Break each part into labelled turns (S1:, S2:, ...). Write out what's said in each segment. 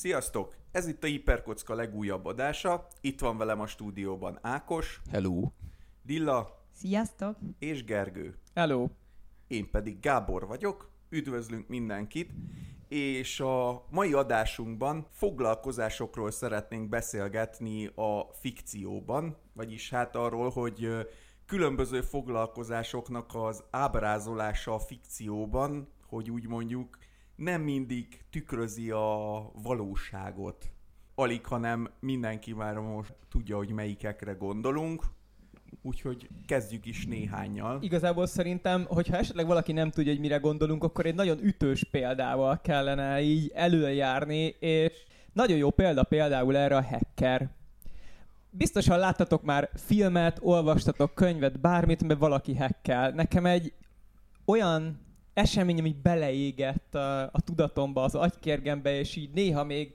S1: Sziasztok! Ez itt a Hiperkocka legújabb adása. Itt van velem a stúdióban Ákos,
S2: Hello.
S1: Dilla
S3: Sziasztok!
S1: és Gergő.
S2: Hello.
S1: Én pedig Gábor vagyok. Üdvözlünk mindenkit! És a mai adásunkban foglalkozásokról szeretnénk beszélgetni a fikcióban, vagyis hát arról, hogy különböző foglalkozásoknak az ábrázolása a fikcióban, hogy úgy mondjuk, nem mindig tükrözi a valóságot. Alig, hanem mindenki már most tudja, hogy melyikekre gondolunk, úgyhogy kezdjük is néhányal.
S4: Igazából szerintem, hogyha esetleg valaki nem tudja, hogy mire gondolunk, akkor egy nagyon ütős példával kellene így előjárni, és nagyon jó példa például erre a hacker. Biztosan láttatok már filmet, olvastatok könyvet, bármit, mert valaki hackel. Nekem egy olyan esemény, ami beleégett a, a tudatomba, az agykérgembe, és így néha még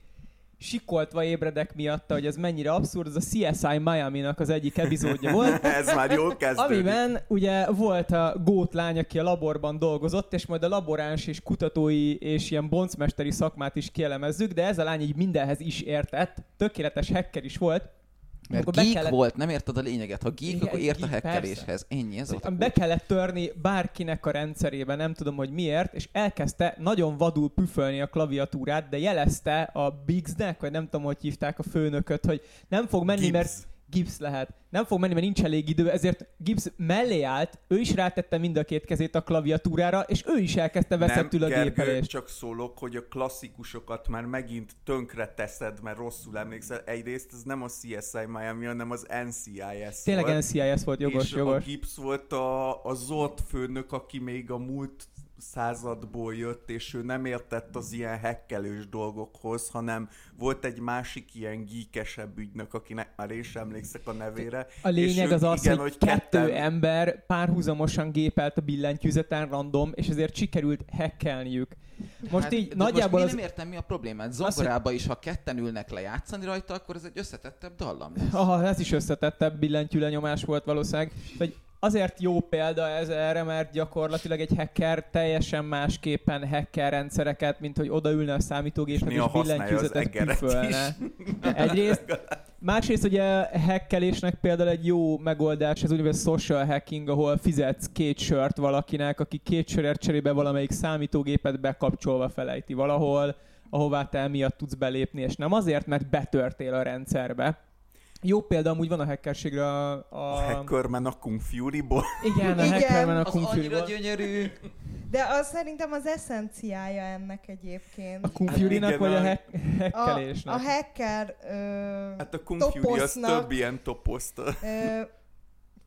S4: sikoltva ébredek miatta, hogy ez mennyire abszurd, az a CSI Miami-nak az egyik epizódja volt,
S1: Ez már jól kezdődik.
S4: Amiben ugye volt a gót lány, aki a laborban dolgozott, és majd a laboráns és kutatói és ilyen boncmesteri szakmát is kielemezzük, de ez a lány így mindenhez is értett, tökéletes hacker is volt.
S2: Mert geek
S4: kellett-
S2: volt, nem érted a lényeget. Ha geek,
S4: Igen,
S2: akkor ért a
S4: geek,
S2: hackeréshez. Ennyi, ez volt a
S4: Be kellett törni bárkinek a rendszerébe, nem tudom, hogy miért, és elkezdte nagyon vadul püfölni a klaviatúrát, de jelezte a Biggsnek, vagy nem tudom, hogy hívták a főnököt, hogy nem fog menni, mert
S1: Gibbs.
S4: Lehet. Nem fog menni, mert nincs elég idő, ezért Gibbs mellé állt, ő is rátette mind a két kezét a klaviatúrára, és ő is elkezdte veszettül a gépelést.
S1: csak szólok, hogy a klasszikusokat már megint tönkre teszed, mert rosszul emlékszel. Egyrészt ez nem a CSI Miami, hanem az NCIS
S4: Tényleg
S1: volt.
S4: NCIS volt, jogos,
S1: és
S4: jogos.
S1: a Gibbs volt a, a Zord főnök, aki még a múlt századból jött, és ő nem értett az ilyen hekkelős dolgokhoz, hanem volt egy másik ilyen gíkesebb ügynök, akinek már én sem emlékszek a nevére.
S4: A lényeg
S1: és
S4: az az,
S1: igen,
S4: hogy, kettő
S1: ketten-
S4: ember párhuzamosan gépelt a billentyűzeten random, és ezért sikerült hackelniük. Most
S2: Hát,
S4: így
S2: de
S4: nagyjából
S2: most
S4: az...
S2: nem értem, mi a problémát. Zongorába is, ha ketten ülnek le játszani rajta, akkor ez egy összetettebb dallam lesz.
S4: Aha, ez is összetettebb billentyű lenyomás volt valószínűleg. Hogy azért jó példa ez erre, mert gyakorlatilag egy hacker teljesen másképpen hacker rendszereket, mint hogy odaülne a számítógéphez és,
S1: az
S4: billentyűzetet püfölne. Egyrészt, másrészt ugye hackelésnek például egy jó megoldás, ez úgynevezett social hacking, ahol fizetsz két sört valakinek, aki két sörért cserébe valamelyik számítógépet bekapcsolva felejti valahol, ahová te emiatt tudsz belépni, és nem azért, mert betörtél a rendszerbe. Jó példa amúgy van a hackerségre a... a...
S1: A Hackerman a Kung Fury-ból.
S4: Igen, a
S3: Igen.
S4: hackerman a Kung Fury-ból.
S2: gyönyörű.
S3: De az szerintem az eszenciája ennek egyébként.
S4: A Kung
S1: Hát
S4: Fury-nak
S1: igen,
S4: vagy a
S1: a-
S4: hack-
S3: a,
S4: hackelésnek?
S3: a hacker ö,
S1: Hát a Kung Fury az több ilyen toposzt.
S3: ö,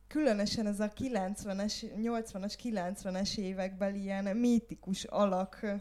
S3: különösen ez a 90-es, 80-as, 90-es években ilyen mítikus alak ö,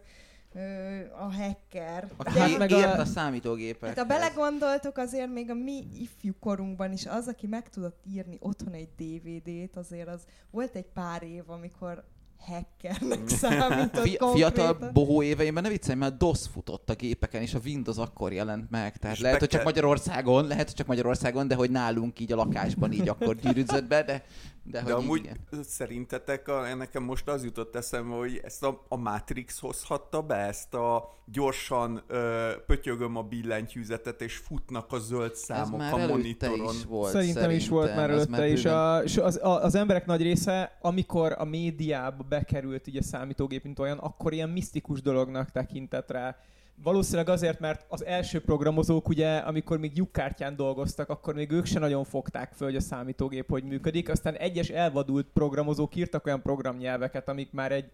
S3: a hacker.
S2: Aki
S4: Hát
S2: hát
S4: meg
S2: ért
S4: a-
S2: a, számítógépekhez.
S3: Hát ha belegondoltok, azért még a mi ifjú korunkban is az, aki meg tudott írni otthon egy DVD-t, azért az volt egy pár év, amikor hackernek számított
S2: Fi- fiatal bohó éveimben ne viccelj, mert DOS futott a gépeken, és a Windows akkor jelent meg. Tehát
S1: És
S2: lehet, hogy csak Magyarországon, lehet, hogy csak Magyarországon, de hogy nálunk így a lakásban így akkor gyűrűzött be, de, de,
S1: De
S2: hogy
S1: amúgy
S2: igen.
S1: szerintetek, a, nekem most az jutott eszembe, hogy ezt a, a Matrix hozhatta be, ezt a gyorsan ö, pötyögöm a billentyűzetet, és futnak a zöld
S2: Ez
S1: számok
S2: már
S1: a monitoron.
S2: is volt.
S4: Szerintem, is volt már
S2: ez
S4: előtte is.
S2: bőven-
S4: A, és az, a, az emberek nagy része, amikor a médiába bekerült így a számítógép, mint olyan, akkor ilyen misztikus dolognak tekintett rá. Valószínűleg azért, mert az első programozók ugye, amikor még lyukkártyán dolgoztak, akkor még ők se nagyon fogták föl, hogy a számítógép hogy működik. Aztán egyes elvadult programozók írtak olyan programnyelveket, amik már egy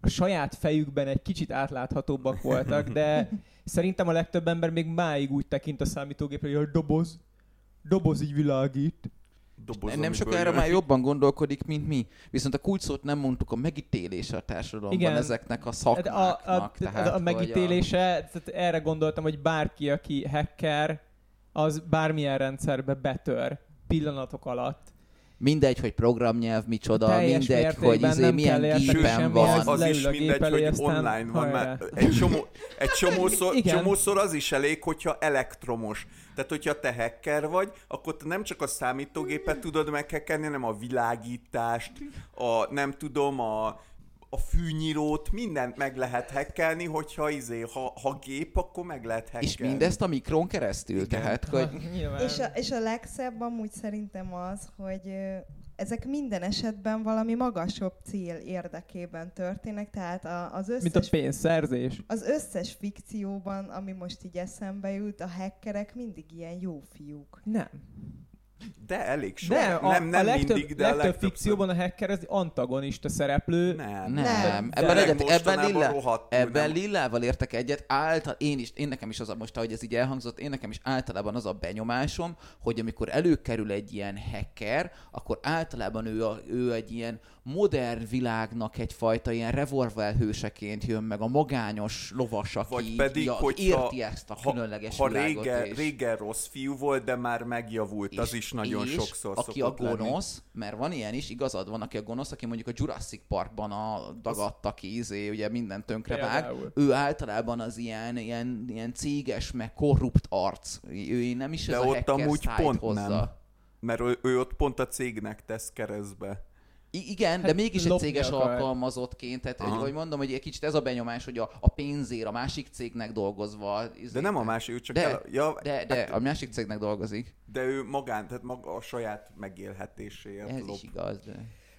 S4: a saját fejükben egy kicsit átláthatóbbak voltak, de szerintem a legtöbb ember még máig úgy tekint a számítógépre, hogy a doboz, doboz így világít.
S1: Doboz,
S2: nem sokára
S1: jön.
S2: már jobban gondolkodik, mint mi. Viszont a kulcsot nem mondtuk a megítélése a társadalomban
S4: Igen.
S2: ezeknek a
S4: Hát
S2: szakmáknak.
S4: a, a,
S2: tehát,
S4: a, a megítélése, tehát erre gondoltam, hogy bárki, aki hacker, az bármilyen rendszerbe betör pillanatok alatt.
S2: Mindegy, hogy programnyelv micsoda,
S4: Teljes
S2: mindegy, hogy izé, milyen gépen van.
S1: az is
S4: leül a
S1: mindegy, hogy
S4: aztán
S1: online van,
S4: hajrá.
S1: mert egy, csomó, egy csomószor,
S4: Igen.
S1: csomószor az is elég, hogyha elektromos. Tehát, hogyha te hacker vagy, akkor te nem csak a számítógépet tudod meghackelni, hanem a világítást, a nem tudom, a a fűnyírót, mindent meg lehet hackelni, hogyha izé, ha, ha gép, akkor meg lehet hackelni.
S2: És mindezt a mikron keresztül,
S1: Igen.
S2: tehát, hogy.
S3: És a, és a legszebb amúgy szerintem az, hogy ezek minden esetben valami magasabb cél érdekében történnek, tehát a, az
S4: Mint a
S3: összes
S4: pénzszerzés.
S3: az összes fikcióban, ami most így eszembe jut, a hackerek mindig ilyen jó fiúk.
S4: Nem.
S1: De elég sok.
S4: De a,
S1: nem, nem
S4: a legtöbb,
S1: mindig, de a
S4: legtöbb fikcióban a hacker az antagonista szereplő.
S1: Nem.
S2: nem.
S3: De
S2: Ebben, egyet, ebben, lilla,
S1: rohadtul
S2: ebben
S1: nem.
S2: lillával értek egyet. Által, én is, én nekem is az a most, ahogy ez így elhangzott, én nekem is általában az a benyomásom, hogy amikor előkerül egy ilyen hacker, akkor általában ő, a, ő egy ilyen modern világnak egyfajta ilyen revolver hőseként jön meg, a magányos lovas, aki
S1: Vagy pedig,
S2: ja,
S1: hogyha
S2: érti ezt a
S1: ha,
S2: különleges
S1: ha
S2: világot.
S1: régen,
S2: és...
S1: régen rossz fiú volt, de már megjavult, az is nagyon
S2: és
S1: sokszor
S2: aki a
S1: szokott lenni.
S2: gonosz, mert van ilyen is, igazad van, aki a gonosz, aki mondjuk a Jurassic Parkban a dagadta ki, izé, ugye minden tönkrevág,
S4: Például.
S2: ő általában az ilyen, ilyen, ilyen céges, meg korrupt arc. Ő nem is
S1: De
S2: ez a
S1: ott
S2: hacker
S1: amúgy pont
S2: hozza.
S1: nem. Mert ő, ő ott pont a cégnek tesz keresztbe.
S2: I- igen, hát de mégis egy céges
S4: akar.
S2: alkalmazottként, tehát
S1: Aha.
S2: hogy, mondom, hogy egy kicsit ez a benyomás, hogy a, a pénzért a másik cégnek dolgozva. izé-
S1: De nem a másik, csak
S2: De,
S1: el, ja,
S2: De, de
S1: hát,
S2: a másik cégnek dolgozik.
S1: de ő magán, tehát maga a saját megélhetéséért
S2: Ez
S1: lop.
S2: is igaz, de...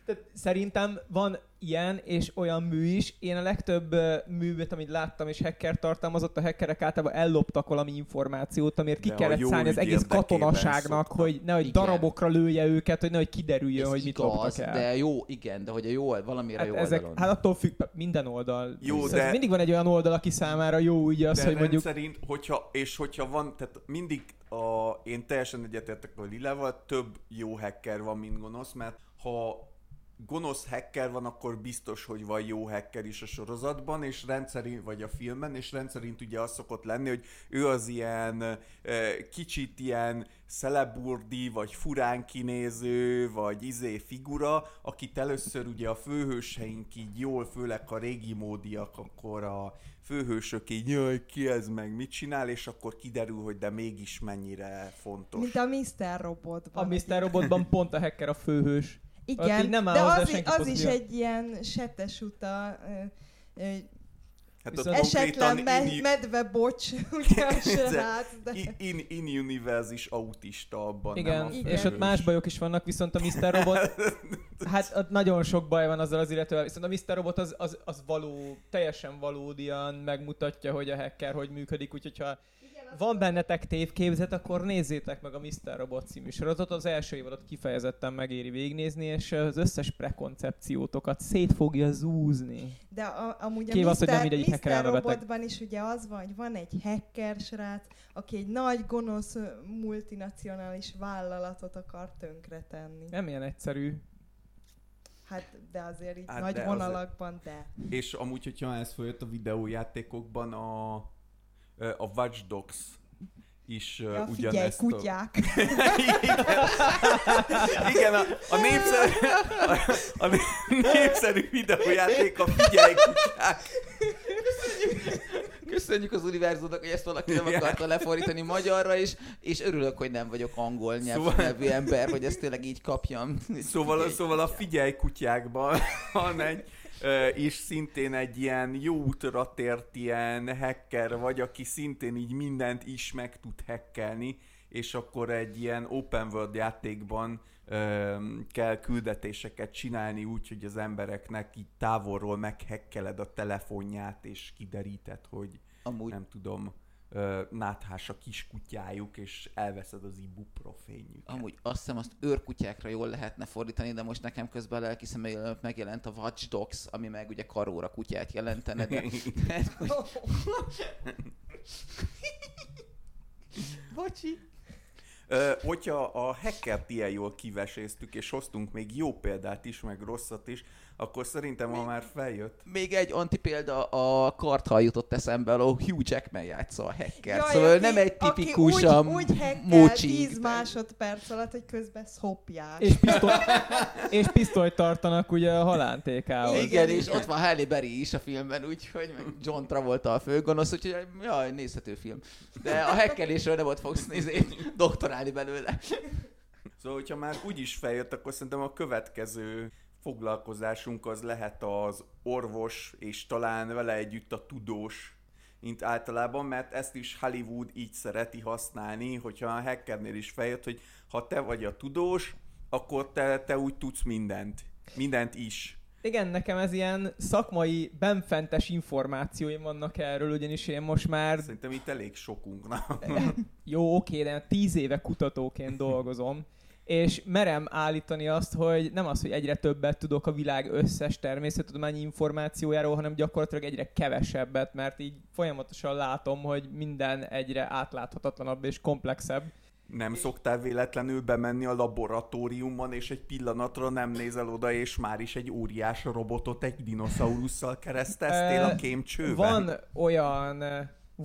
S4: Tehát szerintem van ilyen és olyan mű is. Én a legtöbb művet, amit láttam és hacker tartalmazott, a hackerek általában elloptak valami információt, amiért ki
S1: De
S4: kellett szállni az egész katonaságnak,
S1: szoktak.
S4: hogy nehogy
S2: Igen.
S4: darabokra lője őket, hogy nehogy kiderüljön,
S2: Ez
S4: hogy mit
S2: igaz,
S4: loptak el.
S2: de jó, igen, de hogy a jó, valamire
S4: Hát,
S2: jó
S4: ezek,
S2: oldalon.
S4: hát attól függ, minden oldal.
S1: Jó,
S4: Szóval
S1: de-
S4: Mindig van egy olyan oldal, aki számára jó ugye az,
S1: De
S4: hogy mondjuk
S1: rendszerint, hogyha, és hogyha van, tehát mindig a, én teljesen egyetértek a Lilával, több jó hacker van, mint gonosz, mert ha gonosz hacker van, akkor biztos, hogy van jó hacker is a sorozatban, és rendszerint, vagy a filmben, és rendszerint ugye az szokott lenni, hogy ő az ilyen kicsit ilyen szeleburdi, vagy furán kinéző, vagy izé figura, akit először ugye a főhőseink így jól, főleg a régi módiak, akkor a főhősök így, jaj, ki ez meg, mit csinál, és akkor kiderül, hogy de mégis mennyire fontos.
S3: Mint a Mr. Robotban.
S4: a Mr. Robotban pont a hacker a főhős.
S3: Igen,
S4: nem áll
S3: de
S4: hozzá
S3: az,
S4: senki
S3: az is egy ilyen setes uta, ö, ö,
S1: Hát
S4: Viszont-
S3: esetlen me-
S1: in,
S3: medve bocs, ugye a srác, de...
S1: in, in, universe autista abban,
S4: Igen,
S1: nem a
S3: Igen.
S4: és ott más bajok is vannak, viszont a Mr. Robot, hát ott nagyon sok baj van azzal az illetővel, viszont a Mr. Robot az, az, az való, teljesen valódian megmutatja, hogy a hacker hogy működik, úgyhogy ha van bennetek tévképzet, akkor nézzétek meg a Mr. Robot című sorozatot. Az első évadot kifejezetten megéri végignézni, és az összes prekoncepciótokat szét fogja zúzni.
S3: De a, amúgy a
S4: Kivéve az, hogy nem
S3: Mr. Mr. Robotban is ugye az van, hogy van egy hacker srác, aki egy nagy gonosz multinacionális vállalatot akar tönkretenni.
S4: Nem ilyen egyszerű.
S3: Hát, de azért így
S1: Hát,
S3: nagy
S1: de
S3: vonalakban, de.
S1: És amúgy, hogyha ez följött a videójátékokban, a, a Watch Dogs is
S3: Ja,
S1: ja,
S3: figyelj,
S1: ugyanezt
S3: kutyák!
S1: Igen, Igen a, a, népszerű, a, a népszerű videójáték a Figyelj kutyák.
S2: Köszönjük az univerzumnak, hogy ezt valaki nem akarta lefordítani magyarra, és, és örülök, hogy nem vagyok angol nyelvű
S1: Szóval-
S2: szóval... ember, hogy ezt tényleg így kapjam.
S1: Szóval, szóval a Figyelj kutyákban van egy, és szintén egy ilyen jó útra tért ilyen hacker vagy, aki szintén így mindent is meg tud hackelni, és akkor egy ilyen open world játékban kell küldetéseket csinálni úgy, hogy az embereknek így távolról meghekkeled a telefonját, és kideríted, hogy
S2: Amúgy.
S1: nem tudom, ö, náthás a kiskutyájuk, és elveszed az ibuprofényüket.
S2: Amúgy azt hiszem, azt őrkutyákra jól lehetne fordítani, de most nekem közben a lelki megjelent a Watch Dogs, ami meg ugye karóra kutyát jelentene, de... Bocsi.
S1: Ö, hogyha a hackert ilyen jól kiveséztük, és hoztunk még jó példát is, meg rosszat is, akkor szerintem ma már feljött.
S2: Még egy antipélda, a karthal jutott eszembe, ahol Hugh Jackman játsza a hacker.
S3: Jaj,
S2: szóval
S3: aki-
S2: nem egy
S3: aki
S2: tipikusan
S3: úgy, úgy hackel
S2: mócsing.
S3: 10 másodperc alatt, hogy közben szopják.
S4: És, pisztoly, és pisztolyt tartanak ugye a halántékához.
S3: Igen,
S2: Igen, és
S3: igen.
S2: ott van Halle Berry is a filmben, úgyhogy meg John Travolta a főgonosz, úgyhogy jaj, nézhető film. De a hackelésről nem ott fogsz nézni, doktorálni belőle.
S1: Szóval, hogyha már úgy is feljött, akkor szerintem a következő foglalkozásunk az lehet az orvos, és talán vele együtt a tudós, mint általában, mert ezt is Hollywood így szereti használni, hogyha a hackernél is feljött, hogy ha te vagy a tudós, akkor te, te úgy tudsz mindent. Mindent is.
S4: Igen, nekem ez ilyen szakmai, benfentes információim vannak erről, ugyanis én most már...
S1: Szerintem itt elég sokunknak.
S4: Jó, oké, de tíz éve kutatóként dolgozom, és merem állítani azt, hogy nem az, hogy egyre többet tudok a világ összes természettudományi információjáról, hanem gyakorlatilag egyre kevesebbet, mert így folyamatosan látom, hogy minden egyre átláthatatlanabb és komplexebb.
S1: Nem szoktál véletlenül bemenni a laboratóriumban, és egy pillanatra nem nézel oda, és már is egy óriás robotot egy dinoszaurusszal kereszteztél a kémcsőben?
S4: Van olyan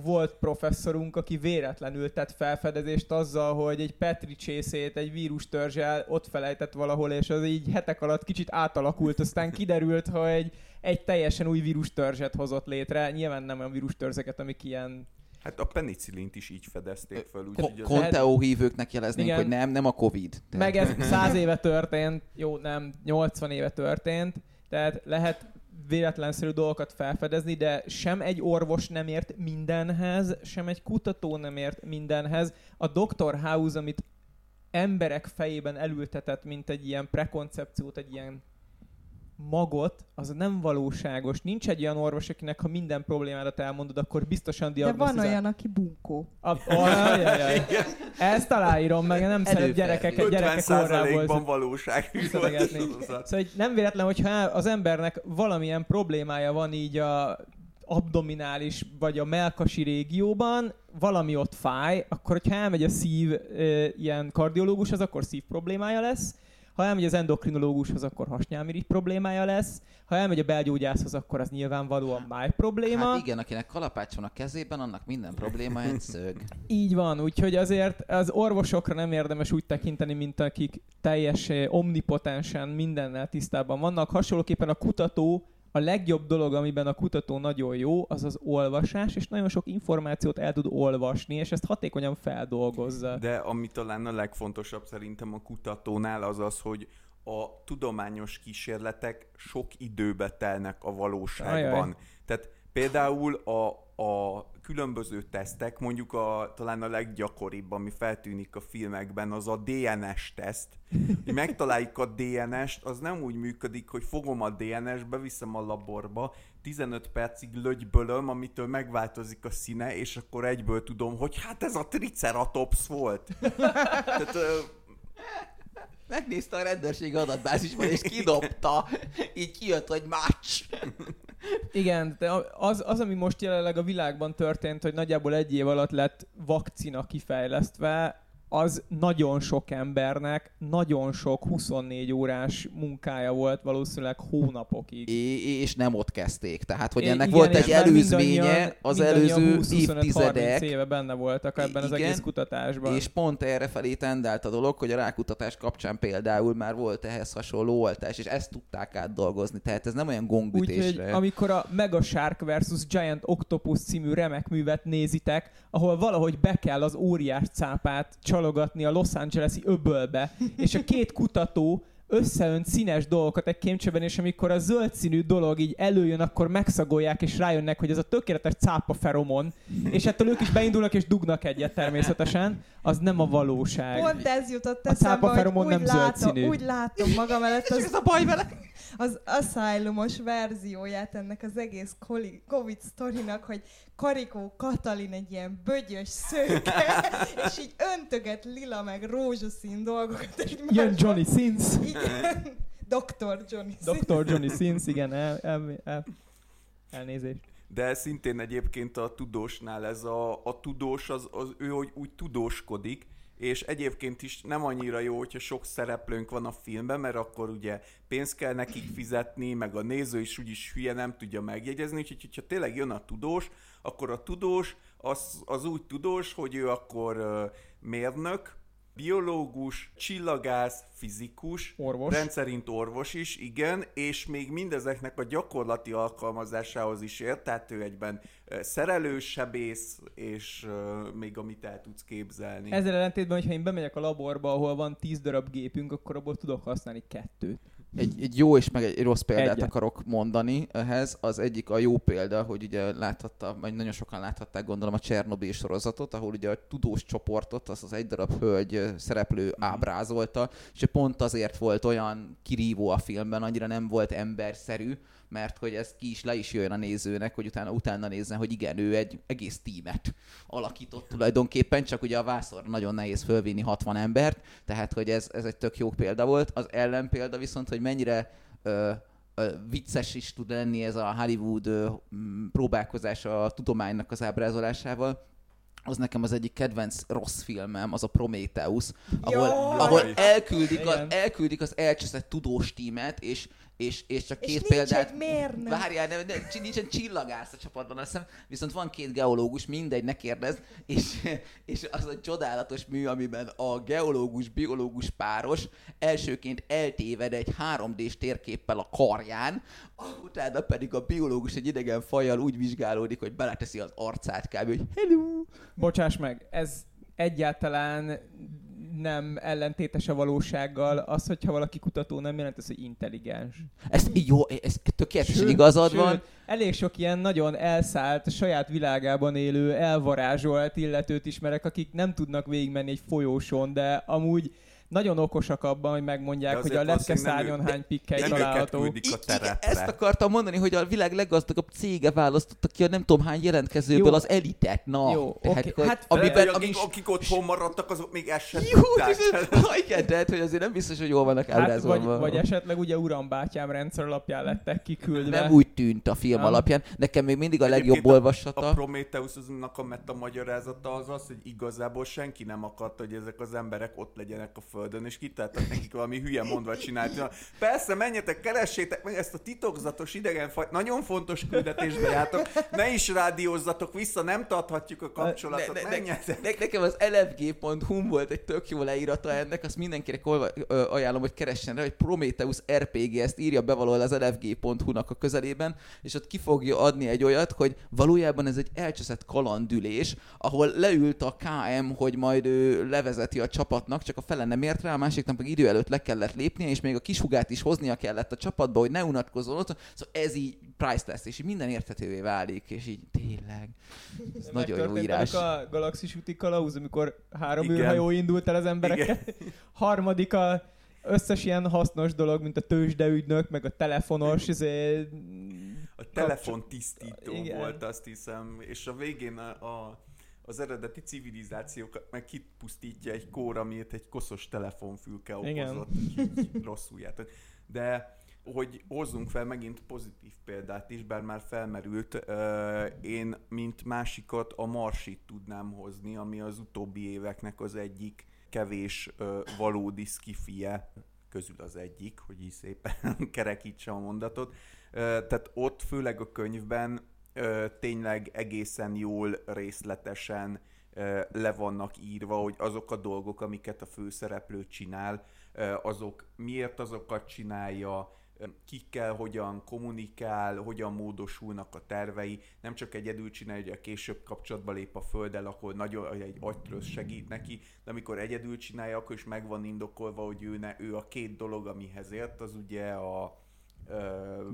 S4: volt professzorunk, aki véletlenül tett felfedezést azzal, hogy egy Petri csészét egy vírus törzsel ott felejtett valahol, és az így hetek alatt kicsit átalakult, aztán kiderült, hogy egy teljesen új vírus törzset hozott létre. Nyilván nem olyan vírus törzseket, amik ilyen
S1: Hát a penicillint is így fedezték fel. Úgy,
S2: Ko- Konteó hívőknek jeleznénk,
S4: Igen.
S2: hogy nem, nem a Covid.
S4: Meg ez száz éve történt, jó, nem, 80 éve történt, tehát lehet véletlenszerű dolgokat felfedezni, de sem egy orvos nem ért mindenhez, sem egy kutató nem ért mindenhez. A Dr. House, amit emberek fejében elültetett, mint egy ilyen prekoncepciót, egy ilyen magot, az nem valóságos. Nincs egy olyan orvos, akinek ha minden problémádat elmondod, akkor biztosan
S3: De van
S4: diagnosztizál.
S3: olyan, aki bunkó.
S4: A, ajajaj. Ezt aláírom meg, nem szeret
S2: Előfordul.
S4: gyerekeket, gyerekek orrából
S1: 50%-ban valóság.
S4: Szeretgetni. Szóval hogy nem véletlen, hogyha az embernek valamilyen problémája van így a abdominális vagy a melkasi régióban, valami ott fáj, akkor hogyha elmegy a szív ö, ilyen kardiológushoz, akkor szív problémája lesz, ha elmegy az endokrinológushoz, akkor hasnyálmirigy problémája lesz, ha elmegy a belgyógyászhoz, akkor az nyilvánvalóan máj probléma.
S2: Hát igen, akinek kalapács van a kezében, annak minden probléma egy szög.
S4: Így van, úgyhogy azért az orvosokra nem érdemes úgy tekinteni, mint akik teljes eh, omnipotensen mindennel tisztában vannak. Hasonlóképpen a kutató, a legjobb dolog, amiben a kutató nagyon jó, az az olvasás, és nagyon sok információt el tud olvasni, és ezt hatékonyan feldolgozza.
S1: De ami talán a legfontosabb szerintem a kutatónál az az, hogy a tudományos kísérletek sok időbe telnek a valóságban.
S4: Ajaj.
S1: Tehát például a, a különböző tesztek, mondjuk a, talán a leggyakoribb, ami feltűnik a filmekben, az a DNS teszt. Hogy megtaláljuk a DNS-t, az nem úgy működik, hogy fogom a DNS, beviszem a laborba, 15 percig lögybölöm, amitől megváltozik a színe, és akkor egyből tudom, hogy hát ez a Triceratops volt. Tehát, ö,
S2: Megnézte a rendőrség adatbázisban, és kidobta. Így kijött, hogy match.
S4: Igen, de az, az, ami most jelenleg a világban történt, hogy nagyjából egy év alatt lett vakcina kifejlesztve, az nagyon sok embernek nagyon sok 24 órás munkája volt valószínűleg hónapokig.
S2: É- és nem ott kezdték. Tehát, hogy
S4: É,
S2: ennek
S4: igen,
S2: volt egy előzménye az előző
S4: 20-25-30
S2: évtizedek.
S4: éve benne voltak ebben az
S2: Igen,
S4: egész kutatásban.
S2: És pont erre felé tendált a dolog, hogy a rákutatás kapcsán például már volt ehhez hasonló oltás, és ezt tudták átdolgozni. Tehát ez nem olyan
S4: Úgyhogy
S2: gongütésre.
S4: amikor a Mega Shark vs. Giant Octopus című remek művet nézitek, ahol valahogy be kell az óriás cápát csalogatni a Los Angeles-i öbölbe, és a két kutató összeönt színes dolgokat egy kémcsőben, és amikor a zöld színű dolog így előjön, akkor megszagolják, és rájönnek, hogy ez a tökéletes cápa feromon, és ettől ők is beindulnak, és dugnak egyet természetesen, az nem a valóság.
S3: Pont ez jutott
S4: A
S3: eszembe, hogy
S4: cápaferomon
S3: úgy,
S4: nem
S3: látom,
S4: színű.
S3: úgy látom magam előtt az,
S2: a baj vele?
S3: az Asylumos verzióját ennek az egész Covid sztorinak, hogy Karikó Katalin egy ilyen bögyös szőke, és így öntöget lila meg rózsaszín dolgokat. egymásba.
S4: Jön Johnny Sins,
S3: Igen. Dr. Johnny Sins.
S4: Dr. Johnny Sins, igen, el, el, el, elnézést.
S1: De szintén egyébként a tudósnál ez a, a tudós, az, az ő hogy úgy tudóskodik, és egyébként is nem annyira jó, hogyha sok szereplőnk van a filmben, mert akkor ugye pénzt kell nekik fizetni, meg a néző is úgyis hülye nem tudja megjegyezni, úgyhogy hogyha tényleg jön a tudós, akkor a tudós az, az úgy tudós, hogy ő akkor mérnök, biológus, csillagász, fizikus,
S4: Orvos.
S1: rendszerint orvos is, igen, és még mindezeknek a gyakorlati alkalmazásához is ért, tehát ő egyben ö, szerelő, sebész, és még amit el tudsz képzelni.
S4: Ezzel ellentétben, hogyha én bemegyek a laborba, ahol van 10 darab gépünk, akkor abból tudok használni kettőt.
S2: Egy, egy jó és meg egy rossz példát
S4: Egyet.
S2: akarok mondani ehhez. Az egyik a jó példa, hogy ugye láthatta, vagy nagyon sokan láthatták gondolom a Csernobyl sorozatot, ahol ugye a tudós csoportot, az az egy darab hölgy szereplő ábrázolta, és pont azért volt olyan kirívó a filmben, annyira nem volt emberszerű, mert hogy ez ki is le is jöjjön a nézőnek, hogy utána utána nézzen, hogy igen, ő egy egész tímet alakított tulajdonképpen, csak ugye a vászor nagyon nehéz fölvinni 60 embert, tehát hogy ez, ez egy tök jó példa volt. Az ellenpélda viszont, hogy mennyire ö, vicces is tud lenni ez a Hollywood próbálkozása a tudománynak az ábrázolásával, az nekem az egyik kedvenc rossz filmem, az a Prometheus, ahol,
S3: Jaj!
S2: ahol elküldik, az, elküldik az elcseszett tudós tímet, és, és, és csak
S3: És
S2: két
S3: nincs
S2: példát...
S3: egy mérnök.
S2: Várjál, nem, nem, nincsen csillagász a csapatban, azt hiszem, viszont van két geológus, mindegy, ne kérdezd, és, és az a csodálatos mű, amiben a geológus-biológus páros elsőként eltéved egy 3D-s térképpel a karján, utána pedig a biológus egy idegen fajjal úgy vizsgálódik, hogy beleteszi az arcát kb. hogy hello!
S4: Bocsáss meg, ez egyáltalán nem ellentétes a valósággal. Az, hogyha valaki kutató, nem jelent ez, hogy intelligens.
S2: Ez jó, ez tökéletesen igazad van.
S4: elég sok ilyen nagyon elszállt, saját világában élő, elvarázsolt illetőt ismerek, akik nem tudnak végigmenni egy folyóson, de amúgy nagyon okosak abban, hogy megmondják,
S1: De
S4: hogy a lepke
S1: valószínűleg nem
S4: szárnyon
S1: ő-
S4: hány pikkely található.
S1: a terepre.
S2: ezt akartam mondani, hogy a világ leggazdagabb cége választotta ki a nem tudom hány jelentkezőből
S4: Jó.
S2: az elitet. Na,
S4: Jó,
S2: tehát, hogy
S4: Hát-
S2: amiben, ami
S1: akik, akik otthon maradtak, azok még ezt sem
S2: Jó,
S1: tudták.
S2: igen, tehát, hogy azért nem biztos, hogy jól vannak
S4: Hát, vagy, vagy esetleg ugye urambátyám rendszer alapján lettek kiküldve.
S2: nem úgy tűnt a film
S4: Nem.
S2: alapján. Nekem még mindig a legjobb
S1: Egyébként
S2: olvasata.
S1: A Prometheusnak a meta magyarázata az az, hogy igazából senki nem akarta, hogy ezek az emberek ott legyenek a Földön, és kitaláltak nekik valami hülye mondva csinálni. Na, Persze, menjetek, keressétek meg ezt a titokzatos idegenfajt, nagyon fontos küldetésbe jártok, ne is rádiózzatok vissza, nem tarthatjuk a kapcsolatot,
S2: Ne- ne-
S1: menjetek.
S2: Ne, nekem az lfg.hu volt egy tök jó leírata ennek, azt mindenkinek olva, ö, ajánlom, hogy keressen rá, hogy Prometheus RPG, ezt írja be valahol az lfg.hu-nak a közelében, és ott ki fogja adni egy olyat, hogy valójában ez egy elcseszett kalandülés, ahol leült a KM, hogy majd ő levezeti a csapatnak, csak a fele nem ért rá, a másiknak pedig idő előtt le kellett lépnie, és még a kisugát is hoznia kellett a csapatba, hogy ne unatkozzon ott, szóval ez így priceless, és így minden érthetővé válik, és így tényleg. Ez nagyon jó írás.
S4: a galaxis úti kalauz, amikor három
S1: Igen.
S4: űrhajó indult el az emberekkel. Harmadik a összes ilyen hasznos dolog, mint a tőzsdeügynök, meg a telefonos, izé,
S1: A telefon tisztító
S4: Igen.
S1: volt, azt hiszem, és a végén a, a, az eredeti civilizációkat meg kipusztítja egy kór, amit egy koszos telefonfülke
S4: Igen.
S1: okozott. Így Rosszul járt. De hogy hozzunk fel megint pozitív példát is, bár már felmerült, én mint másikat a Marsit tudnám hozni, ami az utóbbi éveknek az egyik kevés valódi skifie közül az egyik, hogy így szépen kerekítsem a mondatot. Tehát ott főleg a könyvben tényleg egészen jól, részletesen ö, le vannak írva, hogy azok a dolgok, amiket a főszereplő csinál, azok miért azokat csinálja, kikkel hogyan kommunikál, hogyan módosulnak a tervei, nem csak egyedül csinálja, hogy a később kapcsolatba lép a földdel, akkor nagyon egy agytrösz segít neki, de amikor egyedül csinálja, akkor is meg van indokolva, hogy ő, ne, ő a két dolog, amihez ért, az ugye a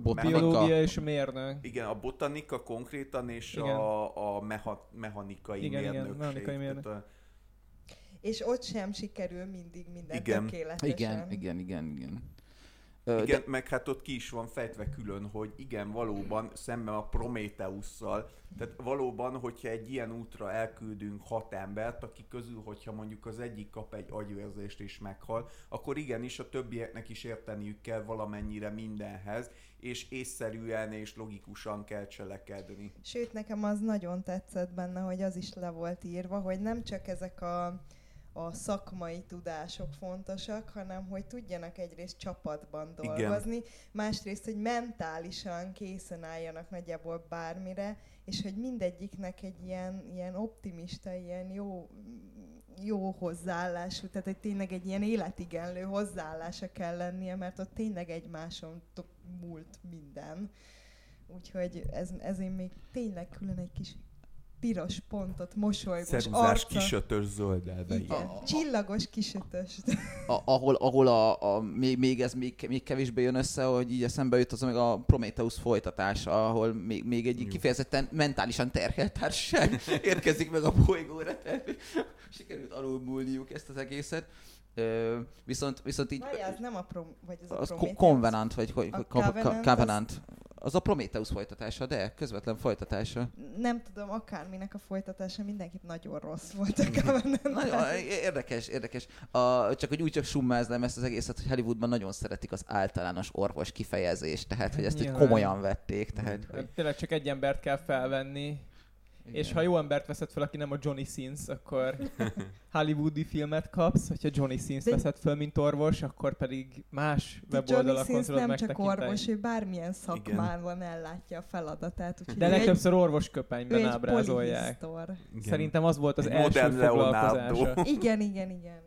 S2: Botanika.
S4: és mérnök.
S1: igen, a botanika konkrétan, és
S4: Igen.
S1: a, a meha, mechanikai
S4: Igen, igen,
S1: mérnökség.
S4: mechanikai mérnök.
S1: Tehát
S3: És ott sem sikerül mindig minden
S1: Igen.
S3: tökéletesen.
S2: Igen, igen, igen, igen.
S1: Igen, de... meg hát ott ki is van fejtve külön, hogy igen, valóban szemben a Prométeusszal, tehát valóban, hogyha egy ilyen útra elküldünk hat embert, aki közül, hogyha mondjuk az egyik kap egy agyvérzést és meghal, akkor igenis a többieknek is érteniük kell valamennyire mindenhez, és észszerűen és logikusan kell cselekedni.
S3: Sőt, nekem az nagyon tetszett benne, hogy az is le volt írva, hogy nem csak ezek a, a szakmai tudások fontosak, hanem hogy tudjanak egyrészt csapatban
S1: Igen.
S3: dolgozni, másrészt, hogy mentálisan készen álljanak nagyjából bármire, és hogy mindegyiknek egy ilyen, ilyen optimista, ilyen jó, jó hozzáállású, tehát egy tényleg egy ilyen életigenlő hozzáállása kell lennie, mert ott tényleg egymáson múlt minden. Úgyhogy ez, ezért még tényleg külön egy kis piros pontot, mosolygós
S1: Ceruzás
S3: arca.
S1: kisötös zöldelbe.
S3: Igen,
S2: A- a-
S3: csillagos kisötös.
S2: a, ahol, ahol a, a, még, még ez még, még kevésbé jön össze, hogy így eszembe jut az meg a Prometheus folytatása, ahol még, még egy
S1: Jó.
S2: kifejezetten mentálisan terhelt társaság érkezik meg a bolygóra, tehát sikerült alulmúlniuk ezt az egészet. Ö, viszont, viszont így...
S3: Várjál, az nem a prom... vagy ez a
S2: az Ko-
S3: Prometheus?
S2: Covenant, vagy hogy
S3: A
S2: Covenant,
S3: az-
S2: Covenant. Az a Prometheus folytatása, de közvetlen folytatása.
S3: Nem tudom, akárminek a folytatása mindenképp nagyon rossz volt a Covenant.
S2: Nagyon érdekes, érdekes. A, csak hogy úgy csak summáznám ezt az egészet, hogy Hollywoodban nagyon szeretik az általános orvos kifejezést, tehát hogy ezt
S4: Nyilván.
S2: komolyan vették, tehát hogy...
S4: Tényleg csak egy embert kell felvenni, és ha jó embert veszed fel, aki nem a Johnny Sins, akkor hollywoodi filmet kapsz, hogyha Johnny Sins
S3: De-
S4: veszed föl, mint orvos, akkor pedig más
S3: De Johnny
S4: weboldalakon
S3: Sins
S4: tudod
S3: nem csak orvos, ő bármilyen szakmában ellátja a feladatát. Úgyhogy
S4: De
S3: egy-
S4: legtöbbször
S3: ő
S4: orvosköpenyben
S3: egy
S4: ábrázolják. Szerintem az volt az
S1: Egy
S4: első
S1: Leonardo.
S4: foglalkozása.
S3: Igen, igen, igen.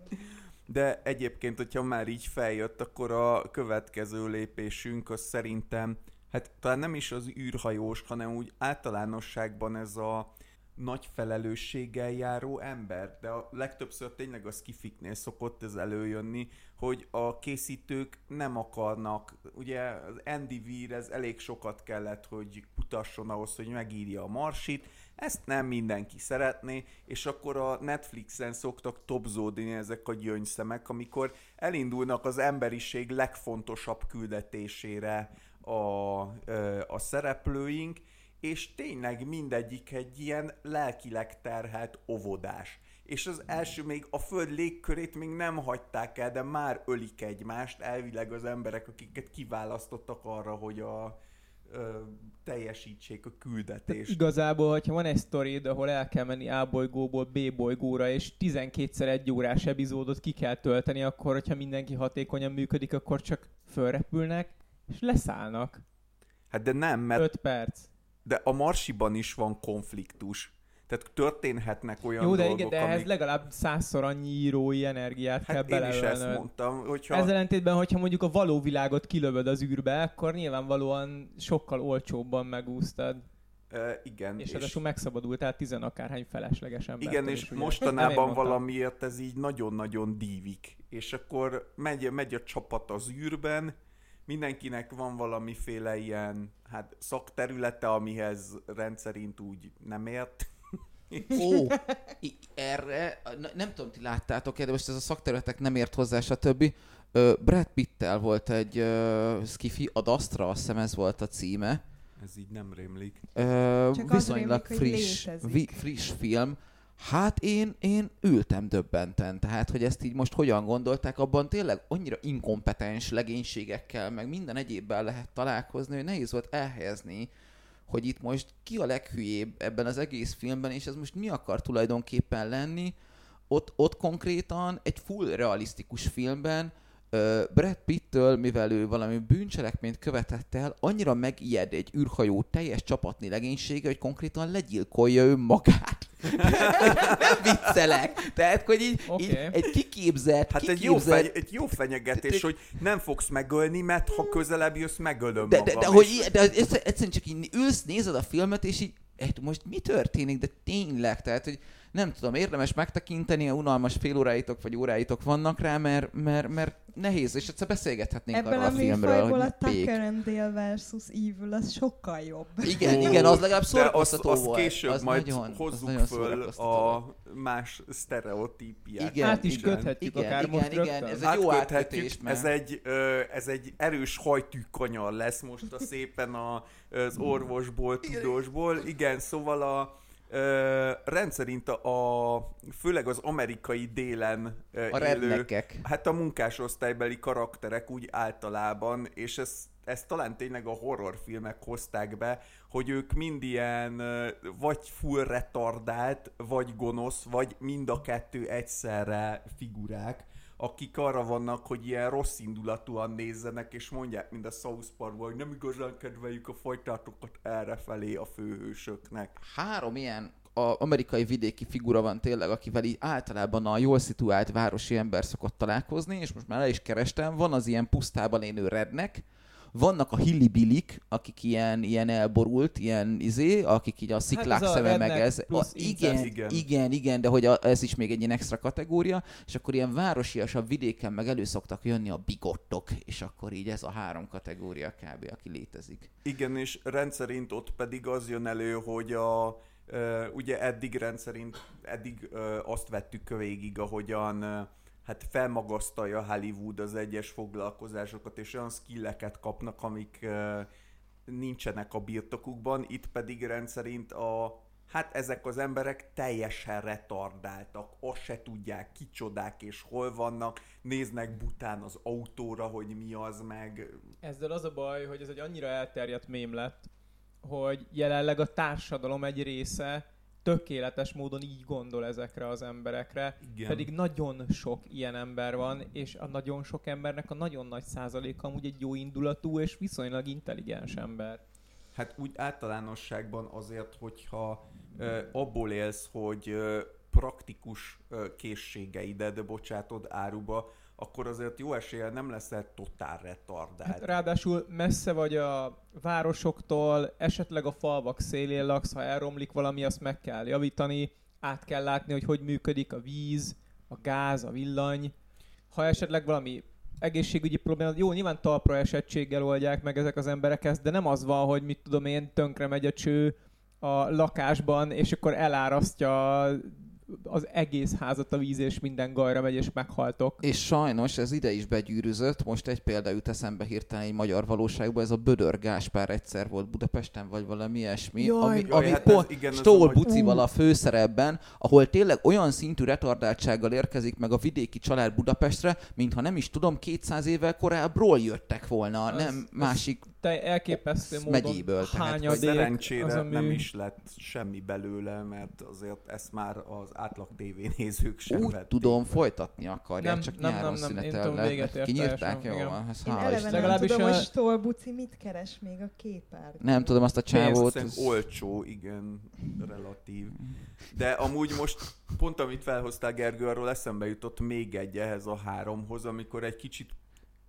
S1: De egyébként, hogyha már így feljött, akkor a következő lépésünk az szerintem, hát talán nem is az űrhajós, hanem úgy általánosságban ez a nagy felelősséggel járó ember, de a legtöbbször tényleg a skifiknél szokott ez előjönni, hogy a készítők nem akarnak, ugye az Andy Weir ez elég sokat kellett, hogy kutasson ahhoz, hogy megírja a marsit, ezt nem mindenki szeretné, és akkor a Netflixen szoktak topzódni ezek a gyöngyszemek, amikor elindulnak az emberiség legfontosabb küldetésére a, a szereplőink, és tényleg mindegyik egy ilyen lelkileg terhelt óvodás. És az első még a föld légkörét még nem hagyták el, de már ölik egymást, elvileg az emberek, akiket kiválasztottak arra, hogy a, ö, teljesítsék a küldetést.
S4: igazából, hogyha van egy sztorid, ahol el kell menni A bolygóból B bolygóra, és 12-szer egy órás epizódot ki kell tölteni, akkor, hogyha mindenki hatékonyan működik, akkor csak fölrepülnek, és leszállnak.
S1: Hát de nem, mert
S4: 5 perc.
S1: de a Marsiban is van konfliktus. Tehát történhetnek olyan
S4: Jó, de
S1: dolgok,
S4: igen, de ehhez
S1: amik...
S4: legalább százszor annyi írói energiát kell
S1: Hát én is ezt mondtam, hogyha...
S4: Ezzel ellentétben, hogyha mondjuk a való világot kilövöd az űrbe, akkor nyilvánvalóan sokkal olcsóbban megúsztad.
S1: Uh, igen,
S4: És ráadásul megszabadultál tizen akárhány felesleges embertől.
S1: igen, és
S4: ugye.
S1: mostanában valamiért ez így nagyon-nagyon dívik. És akkor megy, megy a csapat az űrben, mindenkinek van valamiféle ilyen hát szakterülete, amihez rendszerint úgy nem ért.
S2: Ó, erre, nem tudom, ti láttátok de most ez a szakterületek nem ért hozzá, stb. Brad Pittel volt egy ö, skifi, ad Astra, azt hiszem ez volt a címe.
S1: Ez így nem rémlik.
S2: Ö,
S3: Csak az
S2: viszonylag
S3: rémlik,
S2: friss, vi, friss film. Hát én, én ültem döbbenten, tehát hogy ezt így most hogyan gondolták, abban tényleg annyira inkompetens legénységekkel, meg minden egyébben lehet találkozni, hogy nehéz volt elhelyezni, hogy itt most ki a leghülyébb ebben az egész filmben, és ez most mi akar tulajdonképpen lenni. Ott, ott konkrétan egy full realisztikus filmben Brad Pittől, mivel ő valami bűncselekményt követett el, annyira megijed egy űrhajó teljes csapatni legénysége, hogy konkrétan legyilkolja ő magát. nem viccelek. Tehát, hogy így,
S4: Oké.
S2: így egy kiképzett,
S1: Hát egy jó,
S2: kiképzett
S1: feny- egy jó fenyegetés, hogy nem fogsz megölni, mert ha közelebb jössz, megölöm
S2: de,
S1: magam.
S2: de, de, hogy ilyen- de egyszer- egyszerűen csak így ülsz, nézed a filmet, és így, hát most mi történik, de tényleg, tehát, hogy nem tudom, érdemes megtekinteni, a unalmas fél óráitok vagy óráitok vannak rá, mert, mert, mert nehéz, és egyszer beszélgethetnénk
S3: Ebből
S2: arról
S3: a
S2: a filmről, hogy
S3: a. Tucker and Dale versus Evil az sokkal jobb.
S2: Igen,
S1: Ó,
S2: igen, az legalább szórakoztató
S1: azt
S2: volt.
S1: később
S2: az
S1: majd
S2: nagyon, az
S1: hozzuk
S2: nagyon
S1: föl a más sztereotípiát.
S2: Igen,
S4: Át is
S1: igen.
S4: köthetjük
S2: Igen,
S4: akár
S2: igen,
S4: most
S2: igen,
S4: rögtön.
S2: ez egy jó
S1: Átköthetjük,
S2: átkötés, mert-
S1: ez egy, ö, ez egy erős hajtűkanyar lesz most a szépen a, az orvosból, tudósból. Igen, szóval a ö, rendszerint a, főleg az amerikai délen ö,
S2: A
S1: élő,
S2: rednekek.
S1: hát a munkásosztálybeli karakterek úgy általában, és ez, ez talán tényleg a horrorfilmek hozták be, hogy ők mind ilyen vagy full retardált, vagy gonosz, vagy mind a kettő egyszerre figurák, akik arra vannak, hogy ilyen rossz indulatúan nézzenek, és mondják, mint a South Parkban, hogy nem igazán kedveljük a fajtátokat errefelé a főhősöknek.
S2: három ilyen a amerikai vidéki figura van tényleg, akivel így általában a jól szituált városi ember szokott találkozni, és most már el is kerestem, van az ilyen pusztában élő rednek, vannak a hillibilik, akik ilyen, ilyen elborult, ilyen izé, akik így a sziklák
S4: ez a
S2: szeme meg ez. A, igen, igen,
S1: Igen.
S2: igen, de hogy a, ez is még egy ilyen extra kategória, és akkor ilyen városiasabb vidéken meg elő szoktak jönni a bigottok, és akkor így ez a három kategória kb. aki létezik.
S1: Igen, és rendszerint ott pedig az jön elő, hogy a, ugye eddig rendszerint, eddig azt vettük végig, ahogyan hát felmagasztalja Hollywood az egyes foglalkozásokat, és olyan skilleket kapnak, amik nincsenek a birtokukban, itt pedig rendszerint a Hát ezek az emberek teljesen retardáltak, azt se tudják kicsodák és hol vannak, néznek bután az autóra, hogy mi az meg,
S4: Ezzel az a baj, hogy ez egy annyira elterjedt mém lett, hogy jelenleg a társadalom egy része tökéletes módon így gondol ezekre az emberekre,
S1: Igen.
S4: pedig nagyon sok ilyen ember van, és a nagyon sok embernek a nagyon nagy százaléka amúgy egy jó indulatú és viszonylag intelligens ember.
S1: Hát úgy általánosságban azért, hogyha ö, abból élsz, hogy ö, praktikus ö, készségeidet bocsátod áruba, akkor azért jó eséllyel nem leszel totál retardált.
S4: Hát ráadásul messze vagy a városoktól, esetleg a falvak szélén laksz, ha elromlik valami, azt meg kell javítani, át kell látni, hogy hogy működik a víz, a gáz, a villany. Ha esetleg valami egészségügyi probléma, jó, nyilván talpra esettséggel oldják meg ezek az emberek ezt, de nem az van, hogy mit tudom én, tönkre megy a cső a lakásban, és akkor elárasztja az egész házat a víz, és minden gajra megy, és meghaltok.
S2: És sajnos ez ide is begyűrűzött, most egy példa jut eszembe hirtelen egy magyar valóságban, ez a Bödör Gáspár egyszer volt Budapesten, vagy valami ilyesmi,
S3: Jaj.
S2: ami,
S1: Jaj,
S2: ami
S1: hát
S2: pont
S1: ez igen, ez nagy-
S2: Bucival a főszerepben, ahol tényleg olyan szintű retardáltsággal érkezik meg a vidéki család Budapestre, mintha nem is tudom, 200 évvel korábbról jöttek volna,
S4: Az-
S2: nem
S4: az-
S2: másik
S4: Te elképesztő
S2: Ez
S4: módon
S2: megyéből, tehát,
S4: hányadék
S1: Szerencsére
S4: az a
S1: nem is lett semmi belőle, mert azért ezt már az átlag tévénézők sem
S2: úgy
S1: vették
S2: tudom, folytatni akarják,
S4: Nem,
S2: csak
S4: nem,
S2: nyáron
S4: nem, nem, én
S2: szünetel
S4: tudom,
S2: le.
S4: véget ért
S2: Kinyírták, jó van, ez
S3: Én
S2: hála
S3: eleve
S2: Isten.
S3: nem
S4: Legalábbis
S3: tudom,
S4: a-
S3: hogy Stolbuci mit keres még a képárban.
S2: Nem tudom, azt a csávót.
S1: Valószínűleg olcsó, igen, relatív. De amúgy most pont amit felhoztál Gergő, arról eszembe jutott még egy ehhez a háromhoz, amikor egy kicsit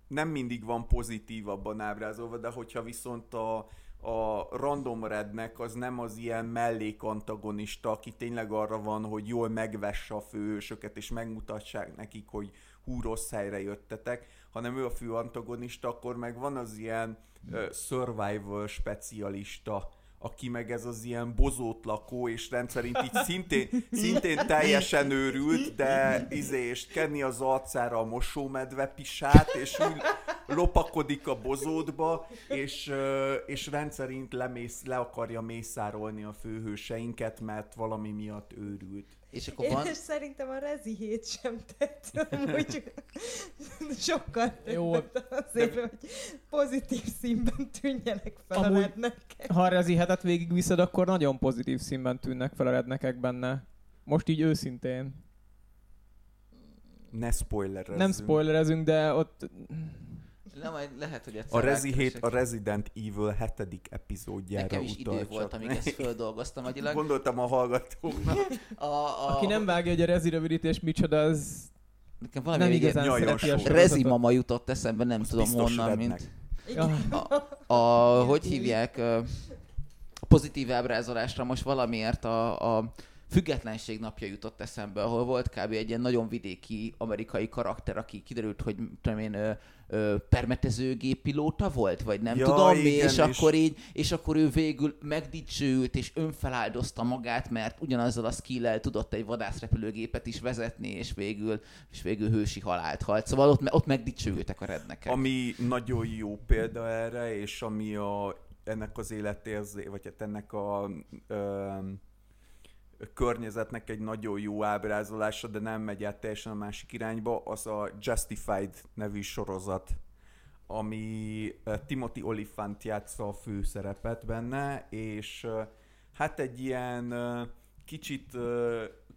S1: nem mindig van pozitívabban ábrázolva, de hogyha viszont a, a random rednek az nem az ilyen mellékantagonista, aki tényleg arra van, hogy jól megvesse a főhősöket, és megmutassák nekik, hogy hú, rossz helyre jöttetek, hanem ő a fő antagonista, akkor meg van az ilyen uh, survival specialista, aki meg ez az ilyen bozót lakó, és rendszerint így szintén, szintén teljesen őrült, de izé, és kenni az arcára a mosómedve pisát, és úgy lopakodik a bozótba, és, és rendszerint lemész, le akarja mészárolni a főhőseinket, mert valami miatt őrült.
S2: És akkor
S3: Én
S2: van,
S3: és szerintem a Rezi hét sem tett, amúgy sokkal
S4: Jó.
S3: azért, hogy pozitív színben tűnjenek fel
S4: Amúgy-
S3: a rednekek.
S4: Ha a Rezi hetet végigviszed, akkor nagyon pozitív színben tűnnek fel a rednekek benne. Most így őszintén.
S1: Ne spoilerezzünk.
S4: Nem spoilerezünk, de ott
S2: nem, majd lehet, hogy egyszer
S1: A Rezi 7
S2: rákeresek.
S1: a Resident Evil 7. epizódjára
S2: Nekem is
S1: utal
S2: idő volt,
S1: csak.
S2: amíg ezt földolgoztam agyilag.
S1: Gondoltam a hallgatóknak.
S2: A, a,
S4: aki nem vágja, hogy a Rezi rövidítés micsoda, az
S2: nekem valami
S4: nem igazán szereti a
S1: volt.
S2: Rezi mama jutott eszembe, nem tudom
S1: biztos
S2: honnan,
S1: rednek.
S2: mint
S4: Ja.
S2: a, hogy hívják, a pozitív ábrázolásra most valamiért a, a függetlenség napja jutott eszembe, ahol volt kb. egy ilyen nagyon vidéki amerikai karakter, aki kiderült, hogy tudom én, ö, ö, permetezőgépilóta volt, vagy nem
S1: Ja,
S2: tudom mi,
S1: igen,
S2: és,
S1: és-
S2: akkor így, és akkor ő végül megdicsőült, és önfeláldozta magát, mert ugyanazzal a skill tudott egy vadászrepülőgépet is vezetni, és végül, és végül hősi halált halt. Szóval ott, ott megdicsőültek a rednekek.
S1: Ami nagyon jó példa erre, és ami a, ennek az életérzé, vagy hát ennek a ö, környezetnek egy nagyon jó ábrázolása, de nem megy át teljesen a másik irányba, az a Justified nevű sorozat, ami ö, Timothy Olyphant játsza a főszerepet benne, és ö, hát egy ilyen ö, kicsit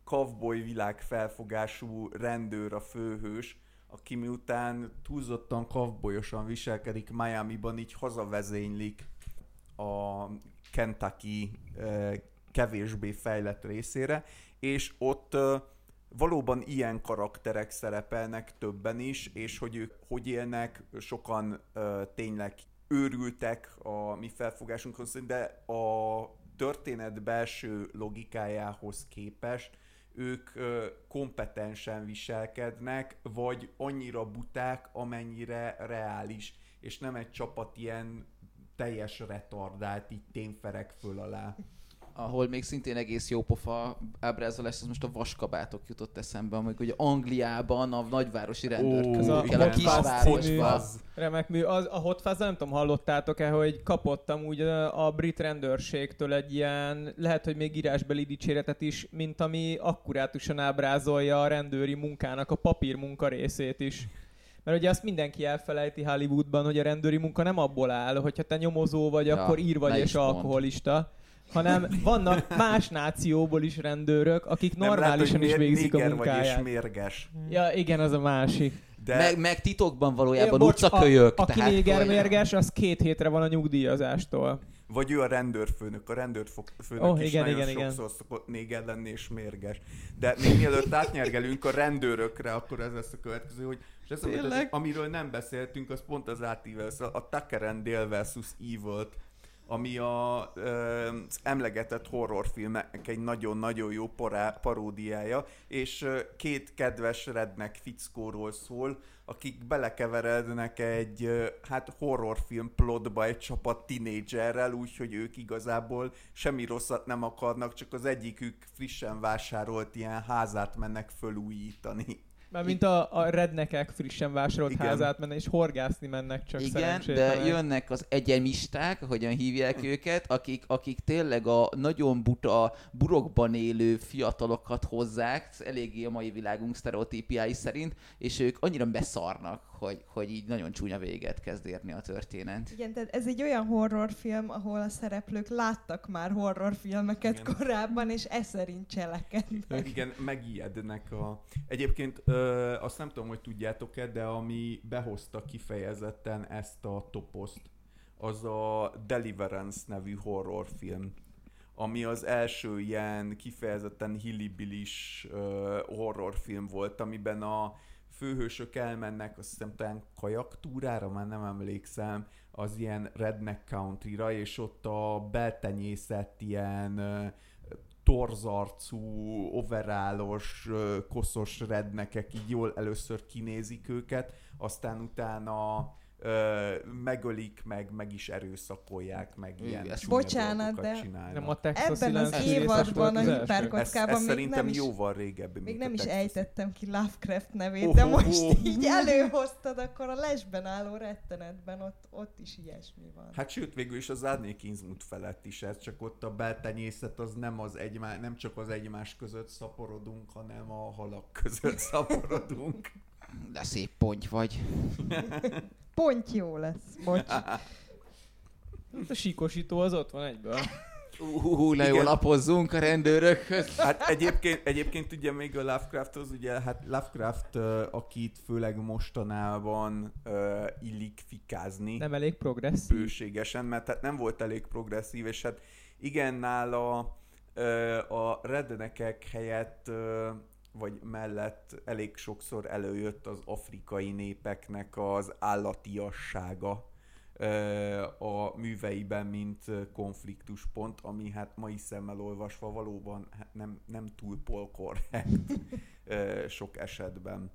S1: cowboy világ felfogású rendőr a főhős, aki miután túlzottan kavbolyosan viselkedik Miami-ban, így hazavezénylik a Kentucky eh, kevésbé fejlett részére, és ott valóban ilyen karakterek szerepelnek többen is, és hogy ők hogy élnek, sokan tényleg őrültek a mi felfogásunkhoz, de a történet belső logikájához képest ők kompetensen viselkednek, vagy annyira buták, amennyire reális, és nem egy csapat ilyen teljes retardált, így tényferek föl alá.
S2: Ahol még szintén egész jó pofa ábrázolás, ez most a vaskabátok jutott eszembe, amik ugye Angliában a nagyvárosi rendőrközökkel a
S4: igen,
S2: kisvárosba.
S4: Remek mű. Az, a Hot Fuzz, nem tudom, hallottátok-e, hogy kapottam úgy a brit rendőrségtől egy ilyen, lehet, hogy még írásbeli dicséretet is, mint ami akkurátusan ábrázolja a rendőri munkának a papír munka részét is. Mert ugye azt mindenki elfelejti Hollywoodban, hogy a rendőri munka nem abból áll, hogyha te nyomozó vagy,
S2: Ja,
S4: akkor ír vagy és
S2: is mondd.
S4: Hanem vannak más nációból is rendőrök, akik
S1: Nem
S4: normálisan
S1: lehet,
S4: is végzik a
S1: néger vagy és
S4: munkáját.
S1: mérges.
S4: Ja, igen, az a másik.
S1: De
S2: Meg, meg titokban valójában
S4: Ja,
S2: utcakölyök.
S4: A, aki
S2: tehát,
S4: négermérges, az két hétre van a nyugdíjazástól.
S1: Vagy ő a rendőrfőnök, a rendőrfőnök
S4: Ó,
S1: is
S4: igen,
S1: nagyon
S4: igen, igen.
S1: sokszor szokott néger lenni és mérges. De még mielőtt átnyergelünk a rendőrökre, akkor ez lesz a következő, hogy és ez, amit- amiről nem beszéltünk, az pont az átível, szóval a Tucker and Dale versus evil ami a, az emlegetett horrorfilmnek egy nagyon-nagyon jó pará, paródiája, és két kedves rednek fickóról szól, akik belekeverednek egy hát horrorfilm plotba egy csapat tinédzserrel, úgyhogy ők igazából semmi rosszat nem akarnak, csak az egyikük frissen vásárolt ilyen házát mennek fölújítani.
S4: Mert mint a, a rednekek frissen vásárolt
S1: Igen.
S4: házát mennek, és horgászni mennek csak
S2: Igen, de jönnek az egyemisták, ahogyan hívják őket, akik, akik tényleg a nagyon buta, burokban élő fiatalokat hozzák, eléggé a mai világunk sztereotípiái szerint, és ők annyira beszarnak, hogy, hogy így nagyon csúnya véget kezd érni a történet.
S3: Igen, tehát ez egy olyan horrorfilm, ahol a szereplők láttak már horrorfilmeket
S1: Igen.
S3: korábban, és e szerint cselekednek.
S1: Igen, megijednek a... Egyébként ö, azt nem tudom, hogy tudjátok-e, de ami behozta kifejezetten ezt a toposzt, az a Deliverance nevű horrorfilm ami az első ilyen kifejezetten hillibilis uh, horrorfilm volt, amiben a főhősök elmennek, azt hiszem talán kajaktúrára, már nem emlékszem, az ilyen redneck countryra, és ott a beltenyészett ilyen torzarcú, overálos, koszos rednekek így jól először kinézik őket, aztán utána ö, megölik, meg, meg is erőszakolják, meg ilyen csúnya
S3: Bocsánat, de-
S1: csinálnak.
S4: Nem a Texas
S3: Ebben az évadban a hiperkockában
S1: ez, ez
S3: még
S1: szerintem
S3: nem is,
S1: jóval régebbi,
S3: még nem is ejtettem ki Lovecraft nevét,
S1: Oh,
S3: de most
S1: oh.
S3: így előhoztad, akkor a lesben álló rettenetben ott, ott is ilyesmi van.
S1: Hát sőt, végül is az Árnék Innsmouth felett is ez, csak ott a beltenyészet az nem, az egymá, nem csak az egymás között szaporodunk, hanem a halak között szaporodunk.
S2: De szép ponty vagy.
S3: Pont jó lesz, bocs.
S4: Hát a síkosító az ott van egyből.
S2: Hú, ne jó
S1: Igen.
S2: lapozzunk a rendőrökhöz.
S1: Hát egyébként, egyébként ugye még a Lovecrafthoz, ugye hát Lovecraft, uh, akit főleg mostanában uh, illik fikázni,
S4: Nem elég progresszív.
S1: bőségesen, mert hát nem volt elég progresszív, és hát igen, nála ö, a rednekek helyett ö, vagy mellett elég sokszor előjött az afrikai népeknek az állatiassága a műveiben, mint ö, konfliktuspont, ami hát mai szemmel olvasva valóban hát nem, nem túl polkorrekt sok esetben.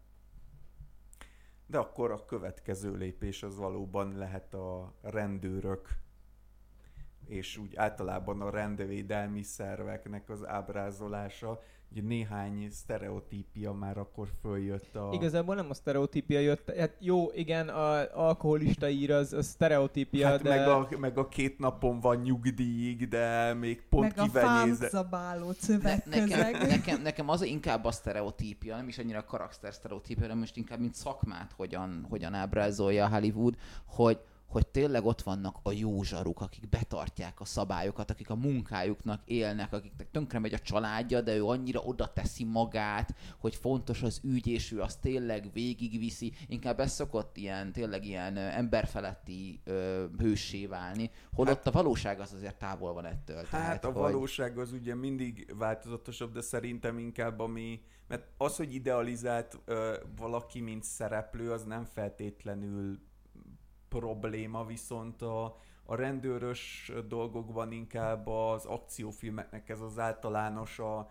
S1: De akkor a következő lépés az valóban lehet a rendőrök és úgy általában a rendvédelmi szerveknek az ábrázolása. Ugye néhány sztereotípia már akkor följött a...
S4: Igazából nem a sztereotípia jött. Hát jó, igen, a alkoholista ír az, az sztereotípia,
S1: hát
S4: de...
S1: meg, a, meg a két napon van nyugdíjig, de még pont
S3: Meg a
S1: kivenyéze...
S3: fámzabáló
S2: Ne, nekem, nekem, nekem az inkább a sztereotípia, nem is annyira a karakter sztereotípia, hanem most inkább mint szakmát hogyan, hogyan ábrázolja Hollywood, hogy, hogy tényleg ott vannak a jó zsaruk, akik betartják a szabályokat, akik a munkájuknak élnek, akiknek tönkre megy a családja, de ő annyira oda teszi magát, hogy fontos az ügy, és ő azt tényleg végigviszi. Inkább ez szokott ilyen, tényleg ilyen emberfeletti ö, hőssé válni, holott a valóság az azért távol van ettől.
S1: Hát a
S2: hogy-
S1: valóság az ugye mindig változatosabb, de szerintem inkább ami... Mert az, hogy idealizált ö, valaki, mint szereplő, az nem feltétlenül probléma, viszont a, a rendőrös dolgokban inkább az akciófilmeknek ez az általános a,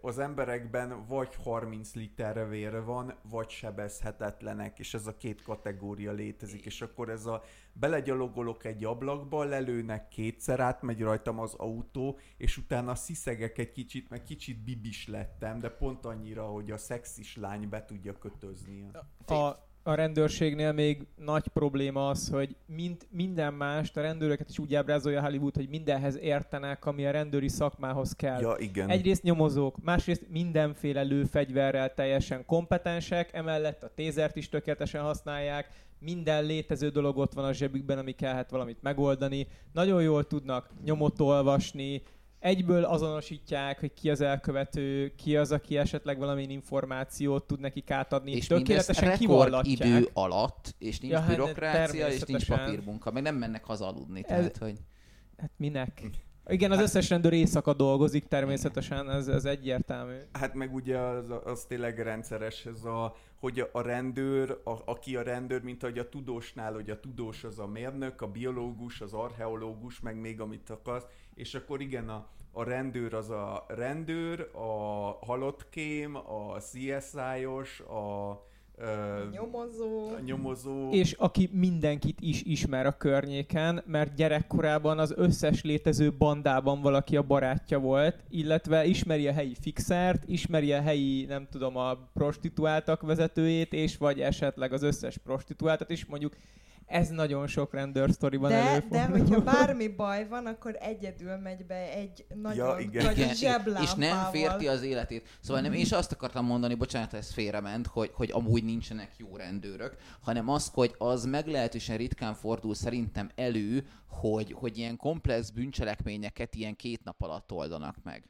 S1: az emberekben vagy 30 liter vér van, vagy sebezhetetlenek, és ez a két kategória létezik, és akkor ez a belegyalogolok egy ablakba, lelőnek kétszer, átmegy rajtam az autó, és utána sziszegek egy kicsit, meg kicsit bibis lettem, de pont annyira, hogy a szexis lány be tudja kötözni.
S4: A, a rendőrségnél még nagy probléma az, hogy mind, minden más, a rendőröket is úgy ábrázolja Hollywood, hogy mindenhez értenek, ami a rendőri szakmához kell.
S1: Ja, igen.
S4: Egyrészt nyomozók, másrészt mindenféle lőfegyverrel teljesen kompetensek, emellett a tézert is tökéletesen használják, minden létező dolog ott van a zsebükben, ami kellhet valamit megoldani. Nagyon jól tudnak nyomot olvasni, egyből azonosítják, hogy ki az elkövető, ki az, aki esetleg valamilyen információt tud nekik átadni.
S2: És Tökéletesen idő alatt, és nincs ja, hát bürokrácia, és nincs papírmunka, meg nem mennek haza aludni. Tehát, Ez, hogy...
S4: Hát minek? Igen, az hát, összes rendőr éjszaka dolgozik természetesen, ez, ez egyértelmű.
S1: Hát meg ugye az, az tényleg rendszeres, ez a, hogy a rendőr, a, aki a rendőr, mint ahogy a tudósnál, hogy a tudós az a mérnök, a biológus, az archeológus, meg még amit akarsz, és akkor igen, a, a rendőr az a rendőr, a halottkém, a CSI-os, a
S3: a nyomozó.
S1: A nyomozó.
S4: És aki mindenkit is ismer a környéken, mert gyerekkorában az összes létező bandában valaki a barátja volt, illetve ismeri a helyi fixert, ismeri a helyi, nem tudom, a prostituáltak vezetőjét, és vagy esetleg az összes prostituáltat is, mondjuk ez nagyon sok rendőr sztoriban
S3: de,
S4: előfordul.
S3: De hogyha bármi baj van, akkor egyedül megy be egy nagyon ja, igen. nagy igen, zseblámpával.
S2: És nem férti az életét. Szóval nem, és azt akartam mondani, bocsánat, ez félrement, hogy, hogy amúgy nincsenek jó rendőrök, hanem az, hogy az meglehetősen ritkán fordul szerintem elő, hogy, hogy ilyen komplex bűncselekményeket ilyen két nap alatt oldanak meg.